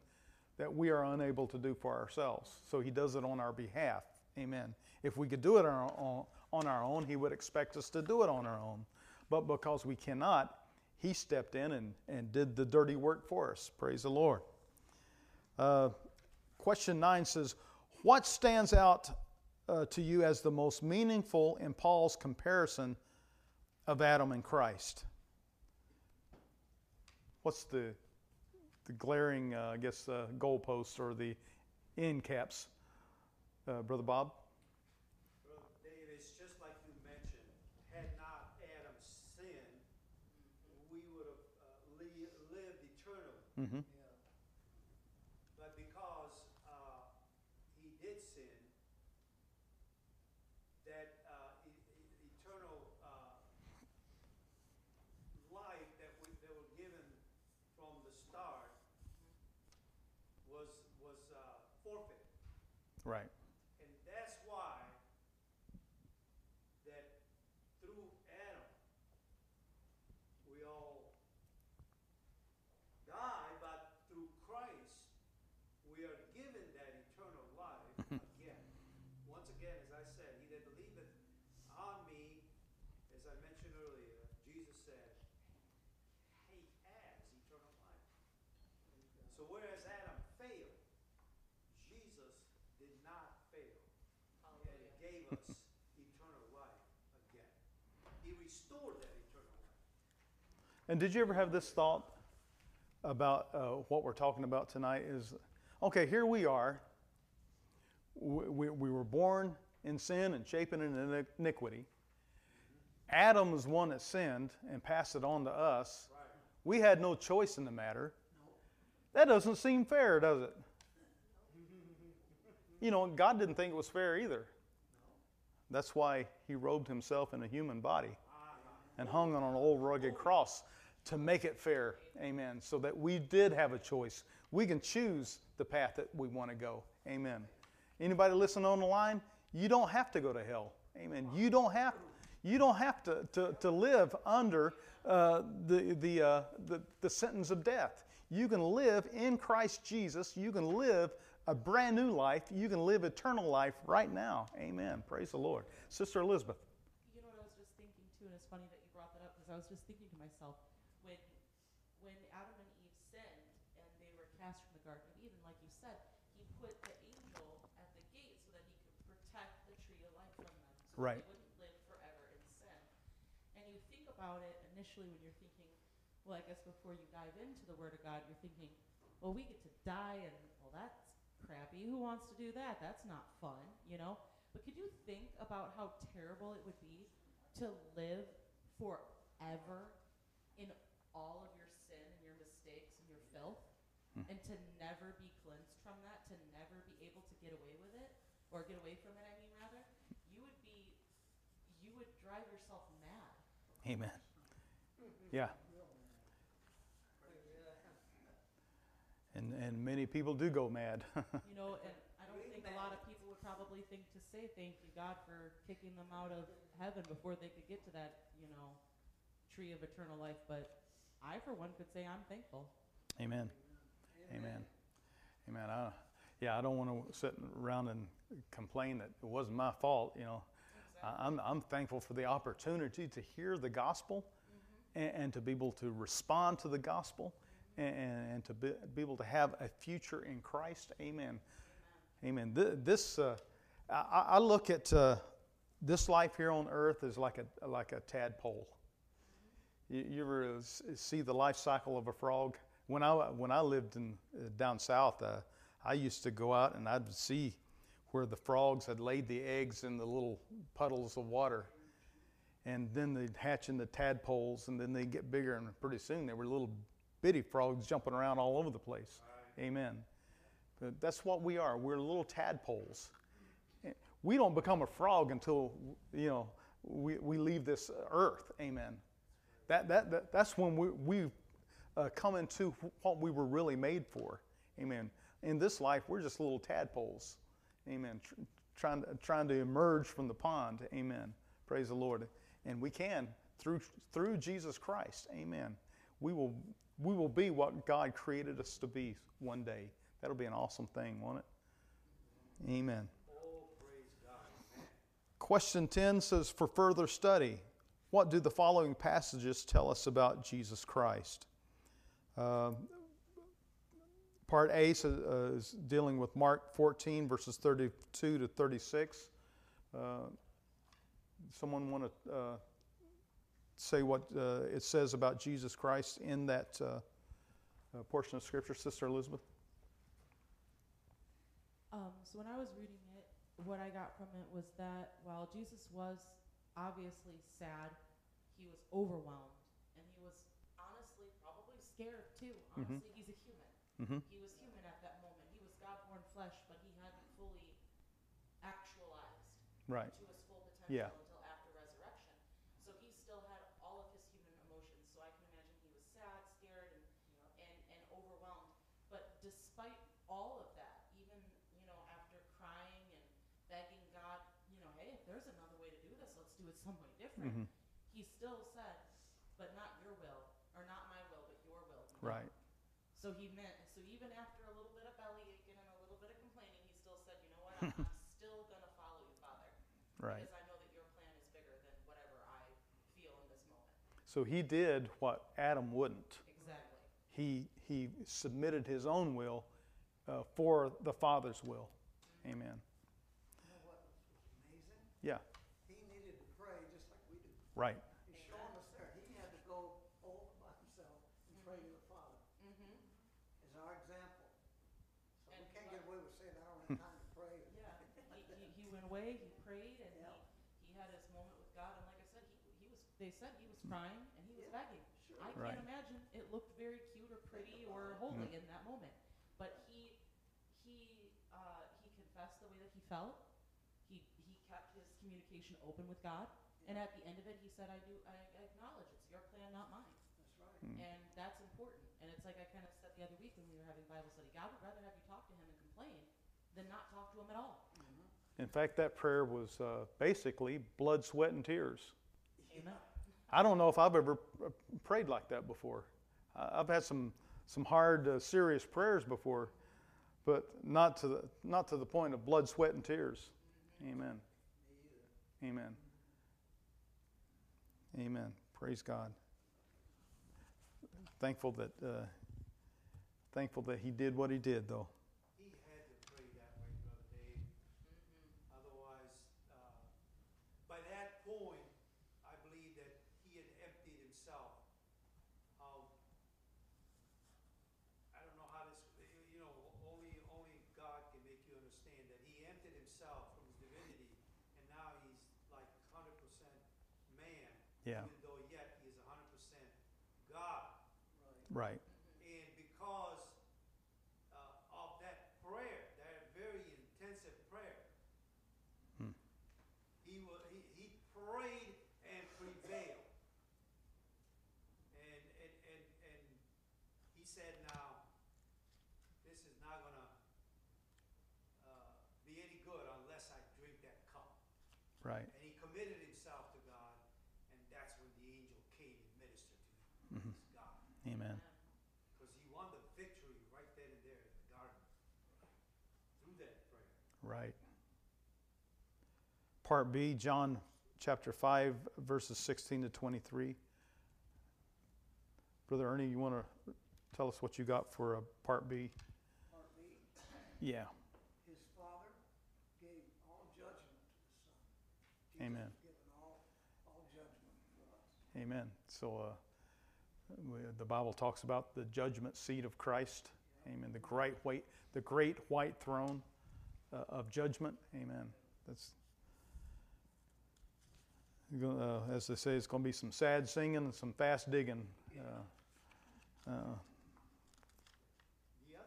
that we are unable to do for ourselves. So He does it on our behalf. Amen. If we could do it on our own, on our own He would expect us to do it on our own. But because we cannot, He stepped in and, and did the dirty work for us. Praise the Lord. Uh, question nine says, What stands out uh, to you as the most meaningful in Paul's comparison of Adam and Christ? What's the, the glaring, uh, I guess, uh, goalpost or the end caps, uh, Brother Bob? Brother Dave, it's just like you mentioned, had not Adam sinned, we would have uh, li- lived eternally. Mm-hmm. Yeah. But because uh, he did sin, that uh, e- e- eternal uh, life that we, that were given from the start was was uh, forfeit. Right. And that's why that through Adam, we all die, but through Christ, we are given that eternal life again. Once again, as I said, he that believeth on me, as I mentioned earlier, Jesus said, he has eternal life. So whereas Adam failed, Jesus did not fail. And Hallelujah. gave us eternal life again. He restored that eternal life. And did you ever have this thought about uh, what we're talking about tonight? Is okay, here we are. We, we, we were born in sin and shapen in iniquity. Adam was one that sinned and passed it on to us. Right. We had no choice in the matter. That doesn't seem fair, does it? You know, God didn't think it was fair either. That's why he robed himself in a human body and hung on an old rugged cross to make it fair. Amen. So that we did have a choice. We can choose the path that we want to go. Amen. Anybody listening on the line? You don't have to go to hell. Amen. You don't have you don't have to, to, to live under uh, the, the, uh, the, the sentence of death. You can live in Christ Jesus. You can live a brand new life. You can live eternal life right now. Amen. Praise the Lord. Sister Elizabeth. You know what I was just thinking too, and it's funny that you brought that up because I was just thinking to myself when when Adam and Eve sinned and they were cast from the Garden of Eden, like you said, he put the angel at the gate so that he could protect the tree of life from them, so Right. they wouldn't live forever in sin. And you think about it initially when you're thinking, well, I guess before you dive into the Word of God, you're thinking, well, we get to die, and well, that's crappy. Who wants to do that? That's not fun, you know. But could you think about how terrible it would be to live forever in all of your sin and your mistakes and your filth Hmm. and to never be cleansed from that, to never be able to get away with it or get away from it, I mean rather, you would be you would drive yourself mad. Amen. Yeah. And, and many people do go mad. You know, and I don't think a lot of people would probably think to say thank you God for kicking them out of heaven before they could get to that, you know, tree of eternal life, but I for one could say I'm thankful. Amen. Amen. Amen. I, yeah, I don't want to sit around and complain that it wasn't my fault. You know, I, I'm, I'm thankful for the opportunity to hear the gospel and, and to be able to respond to the gospel and, and to be, be able to have a future in Christ. Amen. Amen. Th- This, uh, I, I look at uh, this life here on earth as like a like a tadpole. You, you ever see the life cycle of a frog? When I when I lived in uh, down south, uh, I used to go out and I'd see where the frogs had laid the eggs in the little puddles of water, and then they'd hatch into tadpoles, and then they get bigger, and pretty soon they were little bitty frogs jumping around all over the place. Amen. But that's what we are. We're little tadpoles. We don't become a frog until you know we, we leave this earth. Amen. That, that, that that's when we we uh, come into what we were really made for. Amen. In this life, we're just little tadpoles. Amen. Tr- trying to, trying to emerge from the pond. Amen. Praise the Lord. And we can through through Jesus Christ. Amen. We will we will be what God created us to be one day. That'll be an awesome thing, won't it? Amen. Oh. Question 10 says, For further study, what do the following passages tell us about Jesus Christ? Uh, part A says, uh, is dealing with Mark 14, verses 32 to 36. Uh, someone want to uh, say what uh, it says about Jesus Christ in that uh, portion of Scripture, Sister Elizabeth? Um, so when I was reading it, what I got from it was that while Jesus was obviously sad, he was overwhelmed, and he was honestly probably scared too. Mhm. Honestly, he's a human. Mm-hmm. He was human at that moment. He was God-born flesh, but he hadn't fully actualized Right. to his full potential Yeah. until after resurrection. So he still had all of his human emotions. So I can imagine he was sad, scared, and and, and overwhelmed. But despite all of that, even you know after crying and begging God, you know, hey, if there's another way to do this, let's do it some way different. Mhm. He still said, "But not your will, or not my will, but your will." be done." Right. So he meant, so even after a little bit of belly aching and a little bit of complaining, he still said, you know what, I'm, I'm still going to follow you, Father. Right. Because I know that your plan is bigger than whatever I feel in this moment. So he did what Adam wouldn't. Exactly. he he submitted his own will uh, for the Father's will. Amen. You know what was amazing? Yeah. He needed to pray just like we do. Right. He's showing us there. He had to go all by himself and pray to the Father Mm-hmm. as our example. So we And can't get away with saying, I don't have time to pray. Yeah. He, he, he went away, he prayed, and Yeah. he, he had his moment with God. And like I said, he, he was, they said he was crying and he was Yeah. begging. Sure. I Right. can't imagine it looked very cute or pretty or holy in that moment. But he he uh, he confessed the way that he felt. He he kept his communication open with God. And at the end of it, he said, "I do. I acknowledge it's your plan, not mine." That's right. Mm. And that's important. And it's like I kind of said the other week when we were having Bible study. God would rather have you talk to him and complain than not talk to him at all. In fact, that prayer was uh, basically blood, sweat, and tears. Amen. I don't know if I've ever uh, prayed like that before. Uh, I've had some some hard, uh, serious prayers before, but not to the not to the point of blood, sweat, and tears. Amen. Amen. Amen. Praise God. Thankful that uh, thankful that He did what He did, though. He had to pray that way, Brother Dave. Otherwise, uh, by that point, I believe that he had emptied himself of, I don't know how this, you know, only, only God can make you understand that he emptied himself from his divinity, and now he's like hundred percent man. Yeah. Even though yet he is hundred percent God. Right. Right. And because uh, of that prayer, that very intensive prayer, Hmm. he, wa he, he prayed and prevailed. And, and, and, and he said, now, this is not going to uh, be any good unless I drink that cup. Right. And he committed himself to God, and that's when the angel came and ministered to him. Mhm. God. Amen. Because he won the victory right then and there in the garden through that prayer. Right. Part B, John chapter 5, verses 16 to 23. Brother Ernie, you want to tell us what you got for uh, part B? Part B, Yeah. his Father gave all judgment to the Son. Amen. Jesus has given all, all judgment for us. Amen. So, uh, We- The Bible talks about the judgment seat of Christ. Amen. The great white, the great white throne uh, of judgment. Amen. That's uh, as they say, it's going to be some sad singing and some fast digging. Uh, uh,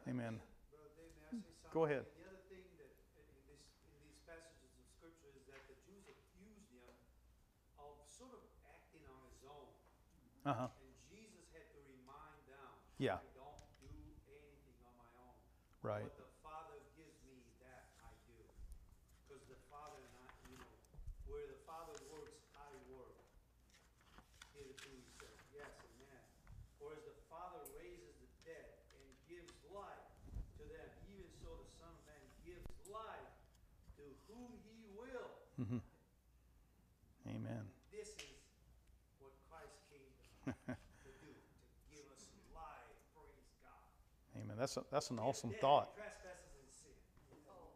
amen. Brother Dave, may I say something? Go ahead. The other thing that uh, in this, in these passages of scripture is that the Jews accused him of sort of acting on his own. Uh-huh. And Jesus had to remind them, Yeah. I don't do anything on my own. Right. What the Father gives me, that I do. Because the Father and I, you know, where the Father works, I work. Hitherto he said, yes, amen. For as the Father raises the dead and gives life to them, even so the Son of Man gives life to whom he will. Mhm. Amen. This is what Christ came to do, to give us life. Praise God. Amen. That's a, that's an awesome Dead thought. Trespasses and sin. Oh,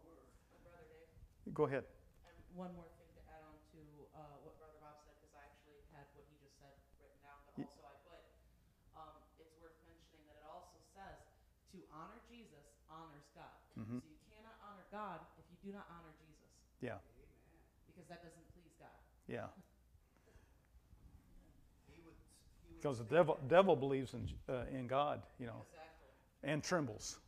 my brother Dave. Go ahead. And one more thing to add on to uh, what Brother Bob said, because I actually had what he just said written down, but also I put, um, it's worth mentioning that it also says to honor Jesus honors God. Mhm. So you cannot honor God if you do not honor Jesus, Yeah. because that doesn't please God. Yeah. He would, he would Because the devil devil believes in uh, in God, you know, Exactly. And trembles.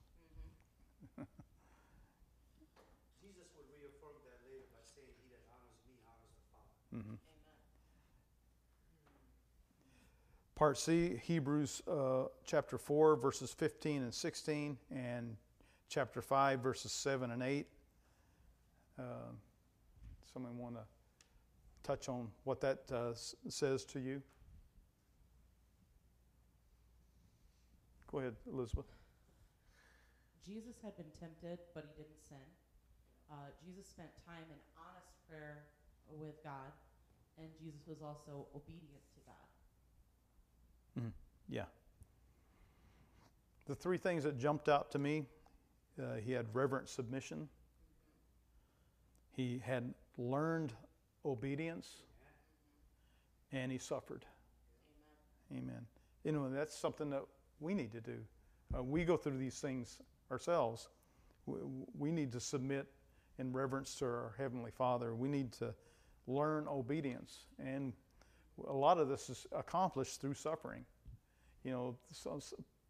Jesus would reaffirm that later by saying, He that honors me honors the Father. hmm Part C, Hebrews uh, chapter 4, verses 15 and 16, and chapter 5, verses 7 and 8. Uh, someone want to touch on what that uh, s- says to you? Go ahead, Elizabeth. Jesus had been tempted, but he didn't sin. Uh, Jesus spent time in honest prayer with God, and Jesus was also obedient to God. Yeah. The three things that jumped out to me uh, he had reverent submission, he had learned obedience, and he suffered. Amen. You know, that's something that we need to do. Uh, we go through these things ourselves. We, need to submit in reverence to our Heavenly Father. We need to learn obedience. And a lot of this is accomplished through suffering. You know, some,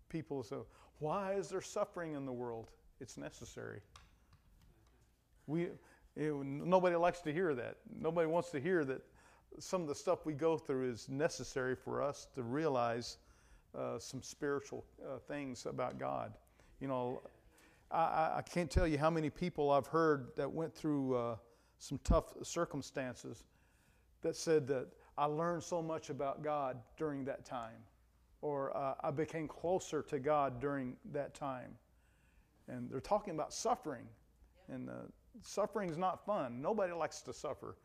people say, why is there suffering in the world? It's necessary. We, nobody likes to hear that. Nobody wants to hear that some of the stuff we go through is necessary for us to realize uh, some spiritual uh, things about God. You know, I- I, can't tell you how many people I've heard that went through uh, some tough circumstances that said that I learned so much about God during that time, or uh, I became closer to God during that time. And they're talking about suffering, and uh, suffering is not fun. Nobody likes to suffer.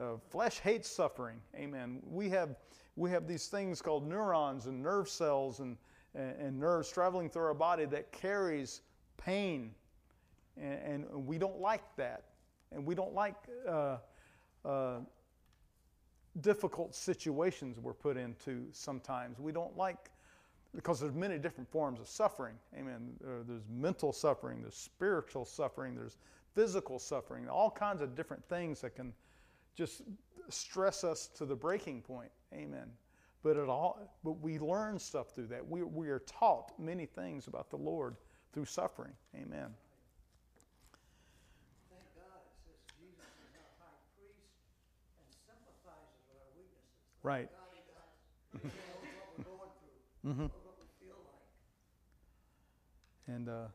Uh, flesh hates suffering. Amen. We have we have these things called neurons and nerve cells and, and, nerves traveling through our body that carries pain, and, and we don't like that, and we don't like uh, uh, difficult situations we're put into. Sometimes we don't like because there's many different forms of suffering. Amen. There's mental suffering, there's spiritual suffering, there's physical suffering, all kinds of different things that can just stress us to the breaking point. Amen. But it all, but we learn stuff through that. We, we are taught many things about the Lord through suffering. Amen. Thank God, it says Jesus is our high priest and sympathizes with our weaknesses. Thank Right. God he does. He knows what we're going through, knows what we feel like. And uh,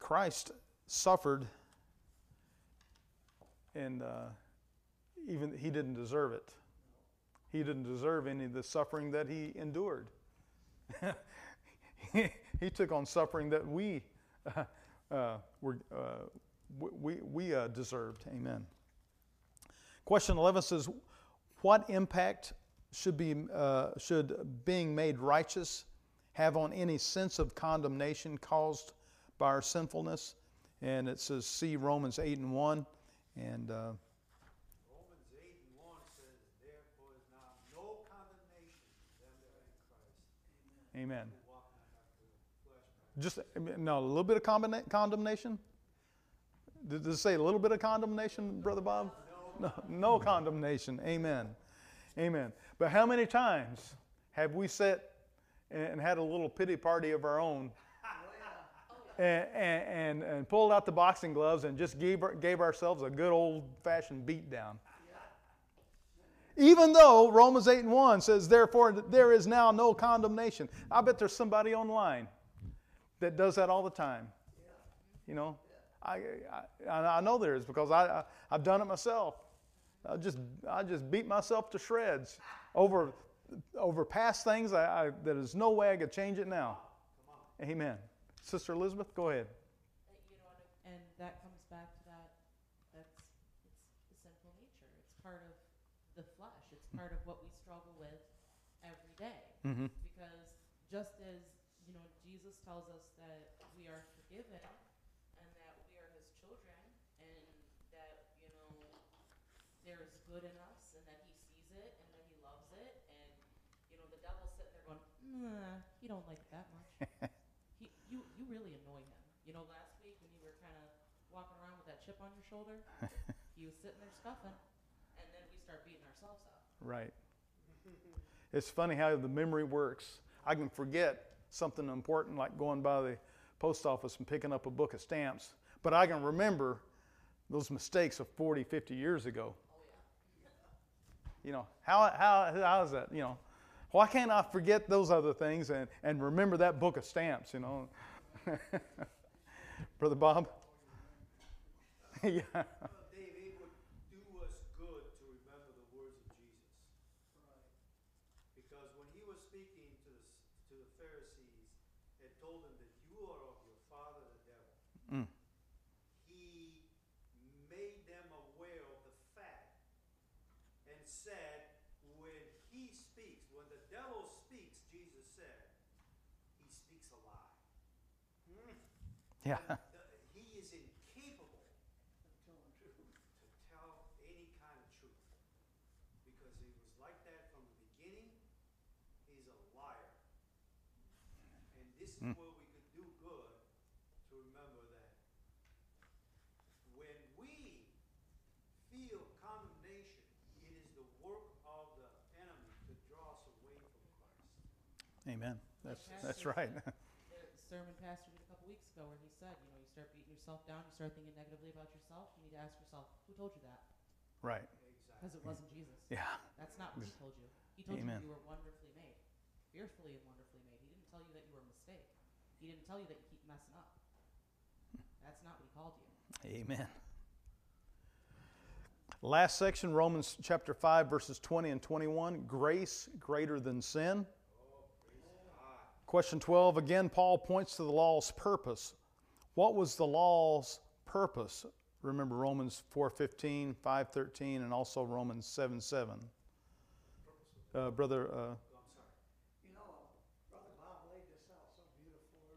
Christ suffered, and uh, even he didn't deserve it. He didn't deserve any of the suffering that he endured. he, he took on suffering that we uh, uh, were uh, we we uh, deserved. Amen. Question eleven says, "What impact should be uh, should being made righteous have on any sense of condemnation caused by our sinfulness?" And it says, "See Romans eight and one." And uh, Romans 8 and 1 says, Therefore is now no condemnation to them that are in Christ Amen. Just no, a little bit of condemnation. Did it say a little bit of condemnation, brother Bob? No, no condemnation. Amen. Amen. But how many times have we sat and had a little pity party of our own and, and, and, and pulled out the boxing gloves and just gave, gave ourselves a good old fashioned beat down? Even though Romans 8 and 1 says, therefore, there is now no condemnation. I bet there's somebody online that does that all the time. You know, I, I, I know there is because I, I, I've done it myself. I just, I just beat myself to shreds over, over past things I, I, there's no way I could change it now. Amen. Sister Elizabeth, go ahead. Uh, you know, and, and that comes back to that. That's it's the sinful nature. It's part of the flesh. It's part of what we struggle with every day. Mm-hmm. Because just as you know, Jesus tells us that we are forgiven and that we are His children, and that you know there is good in us, and that He sees it, and that He loves it, and you know the devil's sitting there going, "Nah, He don't like it that much." he, you, you really annoy him. You know, last week when you were kind of walking around with that chip on your shoulder, he was sitting there scuffing, and then we start beating ourselves up. Right. It's funny how the memory works. I can forget something important like going by the post office and picking up a book of stamps, but I can remember those mistakes of 40, 50 years ago. You know, how, how, how is that? You know, why can't I forget those other things and, and remember that book of stamps, you know? Brother Bob? yeah. Well, Dave, it would do us good to remember the words of Jesus. Because when he was speaking to the, to the Pharisees and told them that you are of your father the devil, Mm. he made them aware of the fact and said, when he speaks, when the devil speaks, Jesus said, he speaks a lie. Yeah. He is incapable of telling truth to tell any kind of truth. Because he was like that from the beginning. He's a liar. And this is hmm. where we could do good to remember that when we feel condemnation, it is the work of the enemy to draw us away from Christ. Amen. That's, that's right. The sermon pastor did a couple weeks ago where he said, you know, you start beating yourself down, you start thinking negatively about yourself, you need to ask yourself, who told you that? right. Because it wasn't Jesus. Yeah. That's not what he told you. He told Amen. you you were wonderfully made, fearfully and wonderfully made. He didn't tell you that you were a mistake. He didn't tell you that you keep messing up. That's not what he called you. Amen. Last section, Romans chapter 5, verses 20 and 21. Grace greater than sin. Question 12, again, Paul points to the law's purpose. What was the law's purpose? Remember Romans 4.15, 5.13, and also Romans 7, 7. Uh, brother, uh, I'm sorry. You know, Brother Bob laid this out so beautiful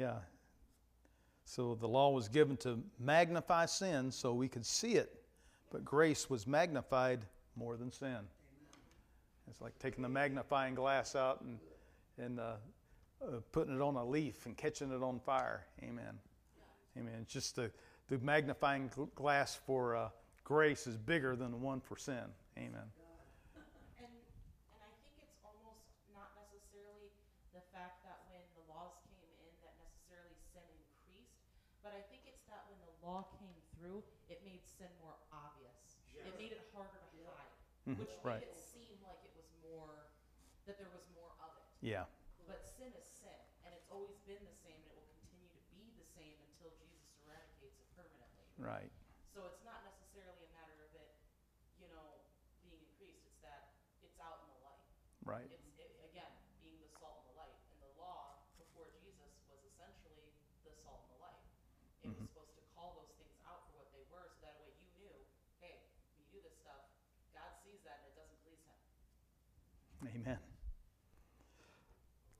yeah. So the law was given to magnify sin so we could see it, but grace was magnified more than sin. It's like taking the magnifying glass out and, and uh, uh, putting it on a leaf and catching it on fire. Amen. Amen. It's just the, the magnifying gl- glass for uh, grace is bigger than the one for sin. Amen. And and I think it's almost not necessarily the fact that when the laws came in that necessarily sin increased, but I think it's that when the law came through, it made sin more obvious. It made it harder to hide, Mhm, which right. made it seem like it was more that there was more of it. Yeah. But sin is sin, and it's always been the same, and it will continue to be the same until Jesus eradicates it permanently. Right. So it's not necessarily a matter of it, you know, being increased. It's that it's out in the light. Right. It's it, again being the salt and the light. And the law before Jesus was essentially the salt and the light. It was supposed to call those things out for what they were, so that way you knew, hey, when you do this stuff, God sees that and it doesn't please Him. Amen.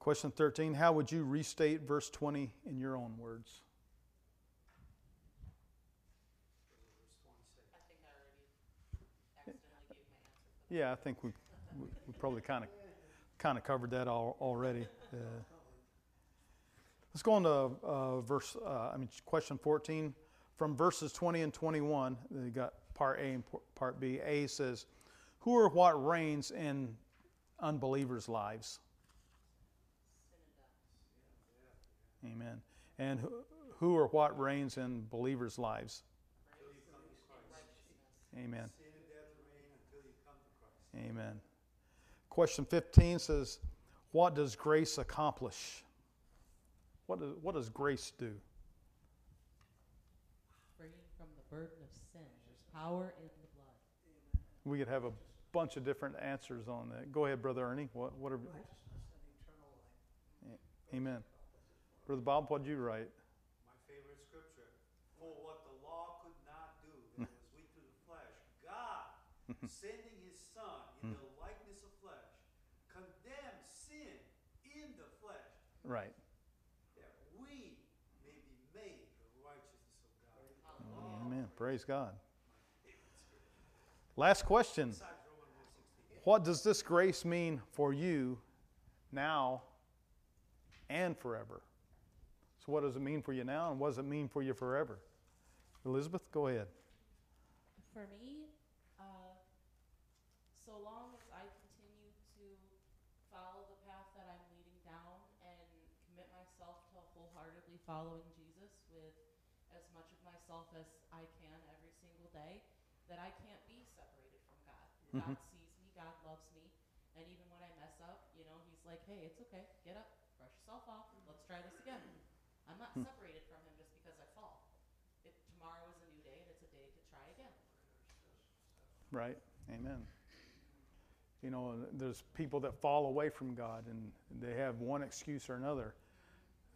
Question 13 How would you restate verse 20 in your own words? Yeah, I think we, we, we probably kind of kind of covered that all, already. Uh, let's go on to uh, verse, uh, I mean, question 14. From verses 20 and 21, you got part A and part B. A says, Who or what reigns in unbelievers' lives? Sin and death. Amen. And who, who or what reigns in believers' lives? Grace and righteousness. Amen. Sin and death remain until you come to Christ. Amen. Question 15 says, What does grace accomplish? What does, what does grace do? Freeing from the burden of sin. There's power in the blood. We could have a bunch of different answers on that. Go ahead, Brother Ernie. What, what are, Righteousness and eternal life. amen. Brother Bob, what did you write? My favorite scripture. For what the law could not do, that hmm. was weak through the flesh, God, hmm. sending his Son in hmm. the likeness of flesh, condemned sin in the flesh, Right. that we may be made the righteousness of God. Amen. Praise God. Last question. Besides Romans 1:16. What does this grace mean for you now and forever? So, what does it mean for you now, and what does it mean for you forever? Elizabeth, go ahead. For me, uh, so long as I continue to follow the path that I'm leading down and commit myself to wholeheartedly following Jesus with as much of myself as I can every single day, that I can't be separated from God. God sees me, God loves me, and even when I mess up, you know, He's like, hey, it's okay, get up, brush yourself off, let's try this again. I'm not separated from Him just because I fall. It, tomorrow is a new day, and it's a day to try again. Right? Amen. You know, there's people that fall away from God and they have one excuse or another.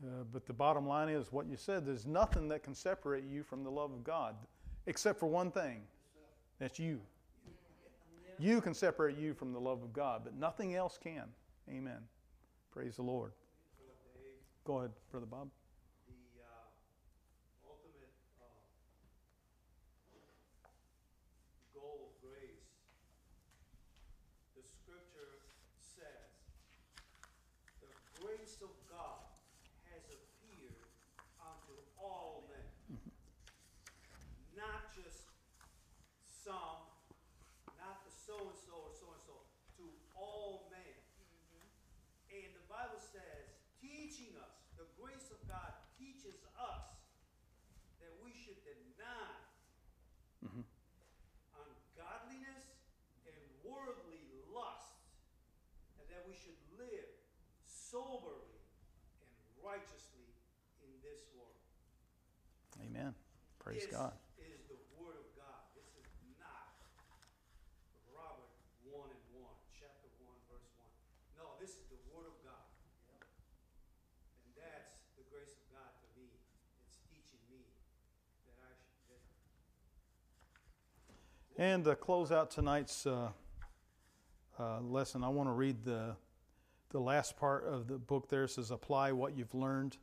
Uh, but the bottom line is what you said there's nothing that can separate you from the love of God except for one thing that's you. You can separate you from the love of God, but nothing else can. Amen. Praise the Lord. Go ahead, Brother Bob. the uh, ultimate uh, goal of grace. The scripture says, "The grace of God has appeared unto all men, not just some, not the so and so or so and so, to all men." Mm-hmm. And the Bible says, teaching us, the grace of God teaches us that we should deny ungodliness and worldly lusts, and that we should live soberly and righteously in this world. Amen. Praise this God. is the Word of God. This is not Robert 1 and 1, chapter 1, verse 1. No, this is the Word of God. And that's the grace of God to me. It's teaching me that I should, that And to close out tonight's uh, uh, lesson, I want to read the, the last part of the book there. Says, Apply what you've learned.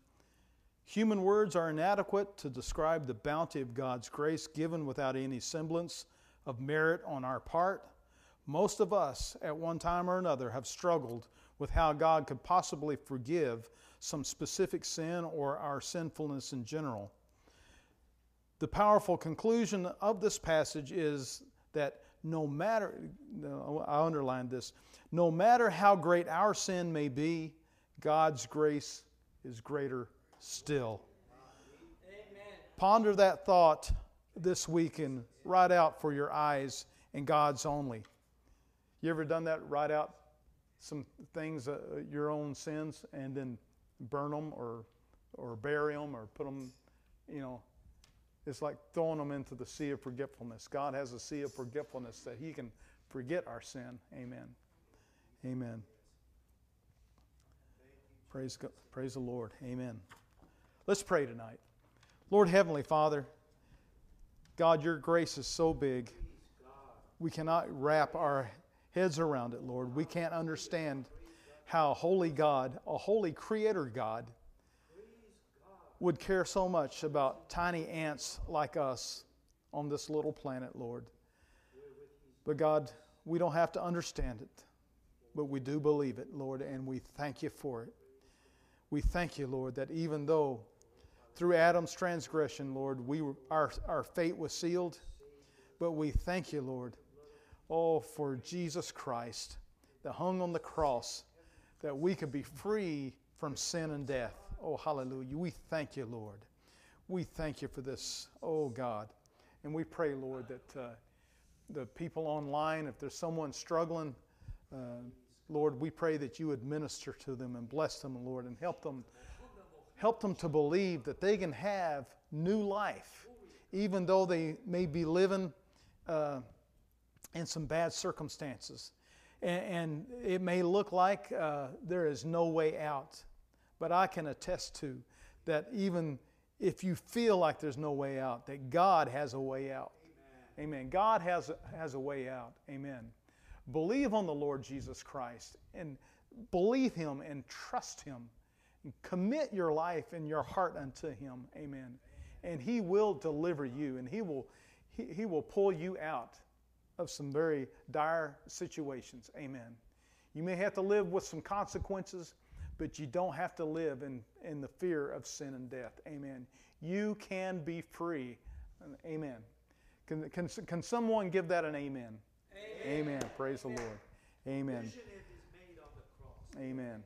Human words are inadequate to describe the bounty of God's grace given without any semblance of merit on our part. Most of us, at one time or another, have struggled with how God could possibly forgive some specific sin or our sinfulness in general. The powerful conclusion of this passage is that no matter, I underlined this, no matter how great our sin may be, God's grace is greater still. Ponder that thought this week and write out for your eyes and God's only. You ever done that? Write out some things, uh, your own sins, and then burn them or, or bury them or put them, you know, it's like throwing them into the sea of forgetfulness. God has a sea of forgetfulness that He can forget our sin. Amen. Amen. Praise God. Praise the Lord. Amen. Let's pray tonight. Lord Heavenly Father, God, your grace is so big. We cannot wrap our heads around it, Lord. We can't understand how holy God, a holy creator God, would care so much about tiny ants like us on this little planet, Lord. But God, we don't have to understand it, but we do believe it, Lord, and we thank you for it. We thank you, Lord, that even though through Adam's transgression, Lord, we were, our, our fate was sealed, but we thank you, Lord, oh, for Jesus Christ that hung on the cross that we could be free from sin and death. Oh, hallelujah. We thank you, Lord. We thank you for this, oh God. And we pray, Lord, that uh, the people online, if there's someone struggling, uh, Lord, we pray that you would minister to them and bless them, Lord, and help them help them to believe that they can have new life, even though they may be living uh, in some bad circumstances. And, and it may look like uh, there is no way out, but I can attest to that even if you feel like there's no way out, that God has a way out. Amen. Amen. God has a, has a way out. Amen. Believe on the Lord Jesus Christ and believe Him and trust Him. And commit your life and your heart unto Him. Amen. And He will deliver you and He will, he, he will pull you out of some very dire situations. Amen. You may have to live with some consequences, but you don't have to live in, in the fear of sin and death. Amen. You can be free. Amen. Can, can, can someone give that an amen? Amen. amen. Praise the Lord. Amen. Vision it is made on the cross. Amen.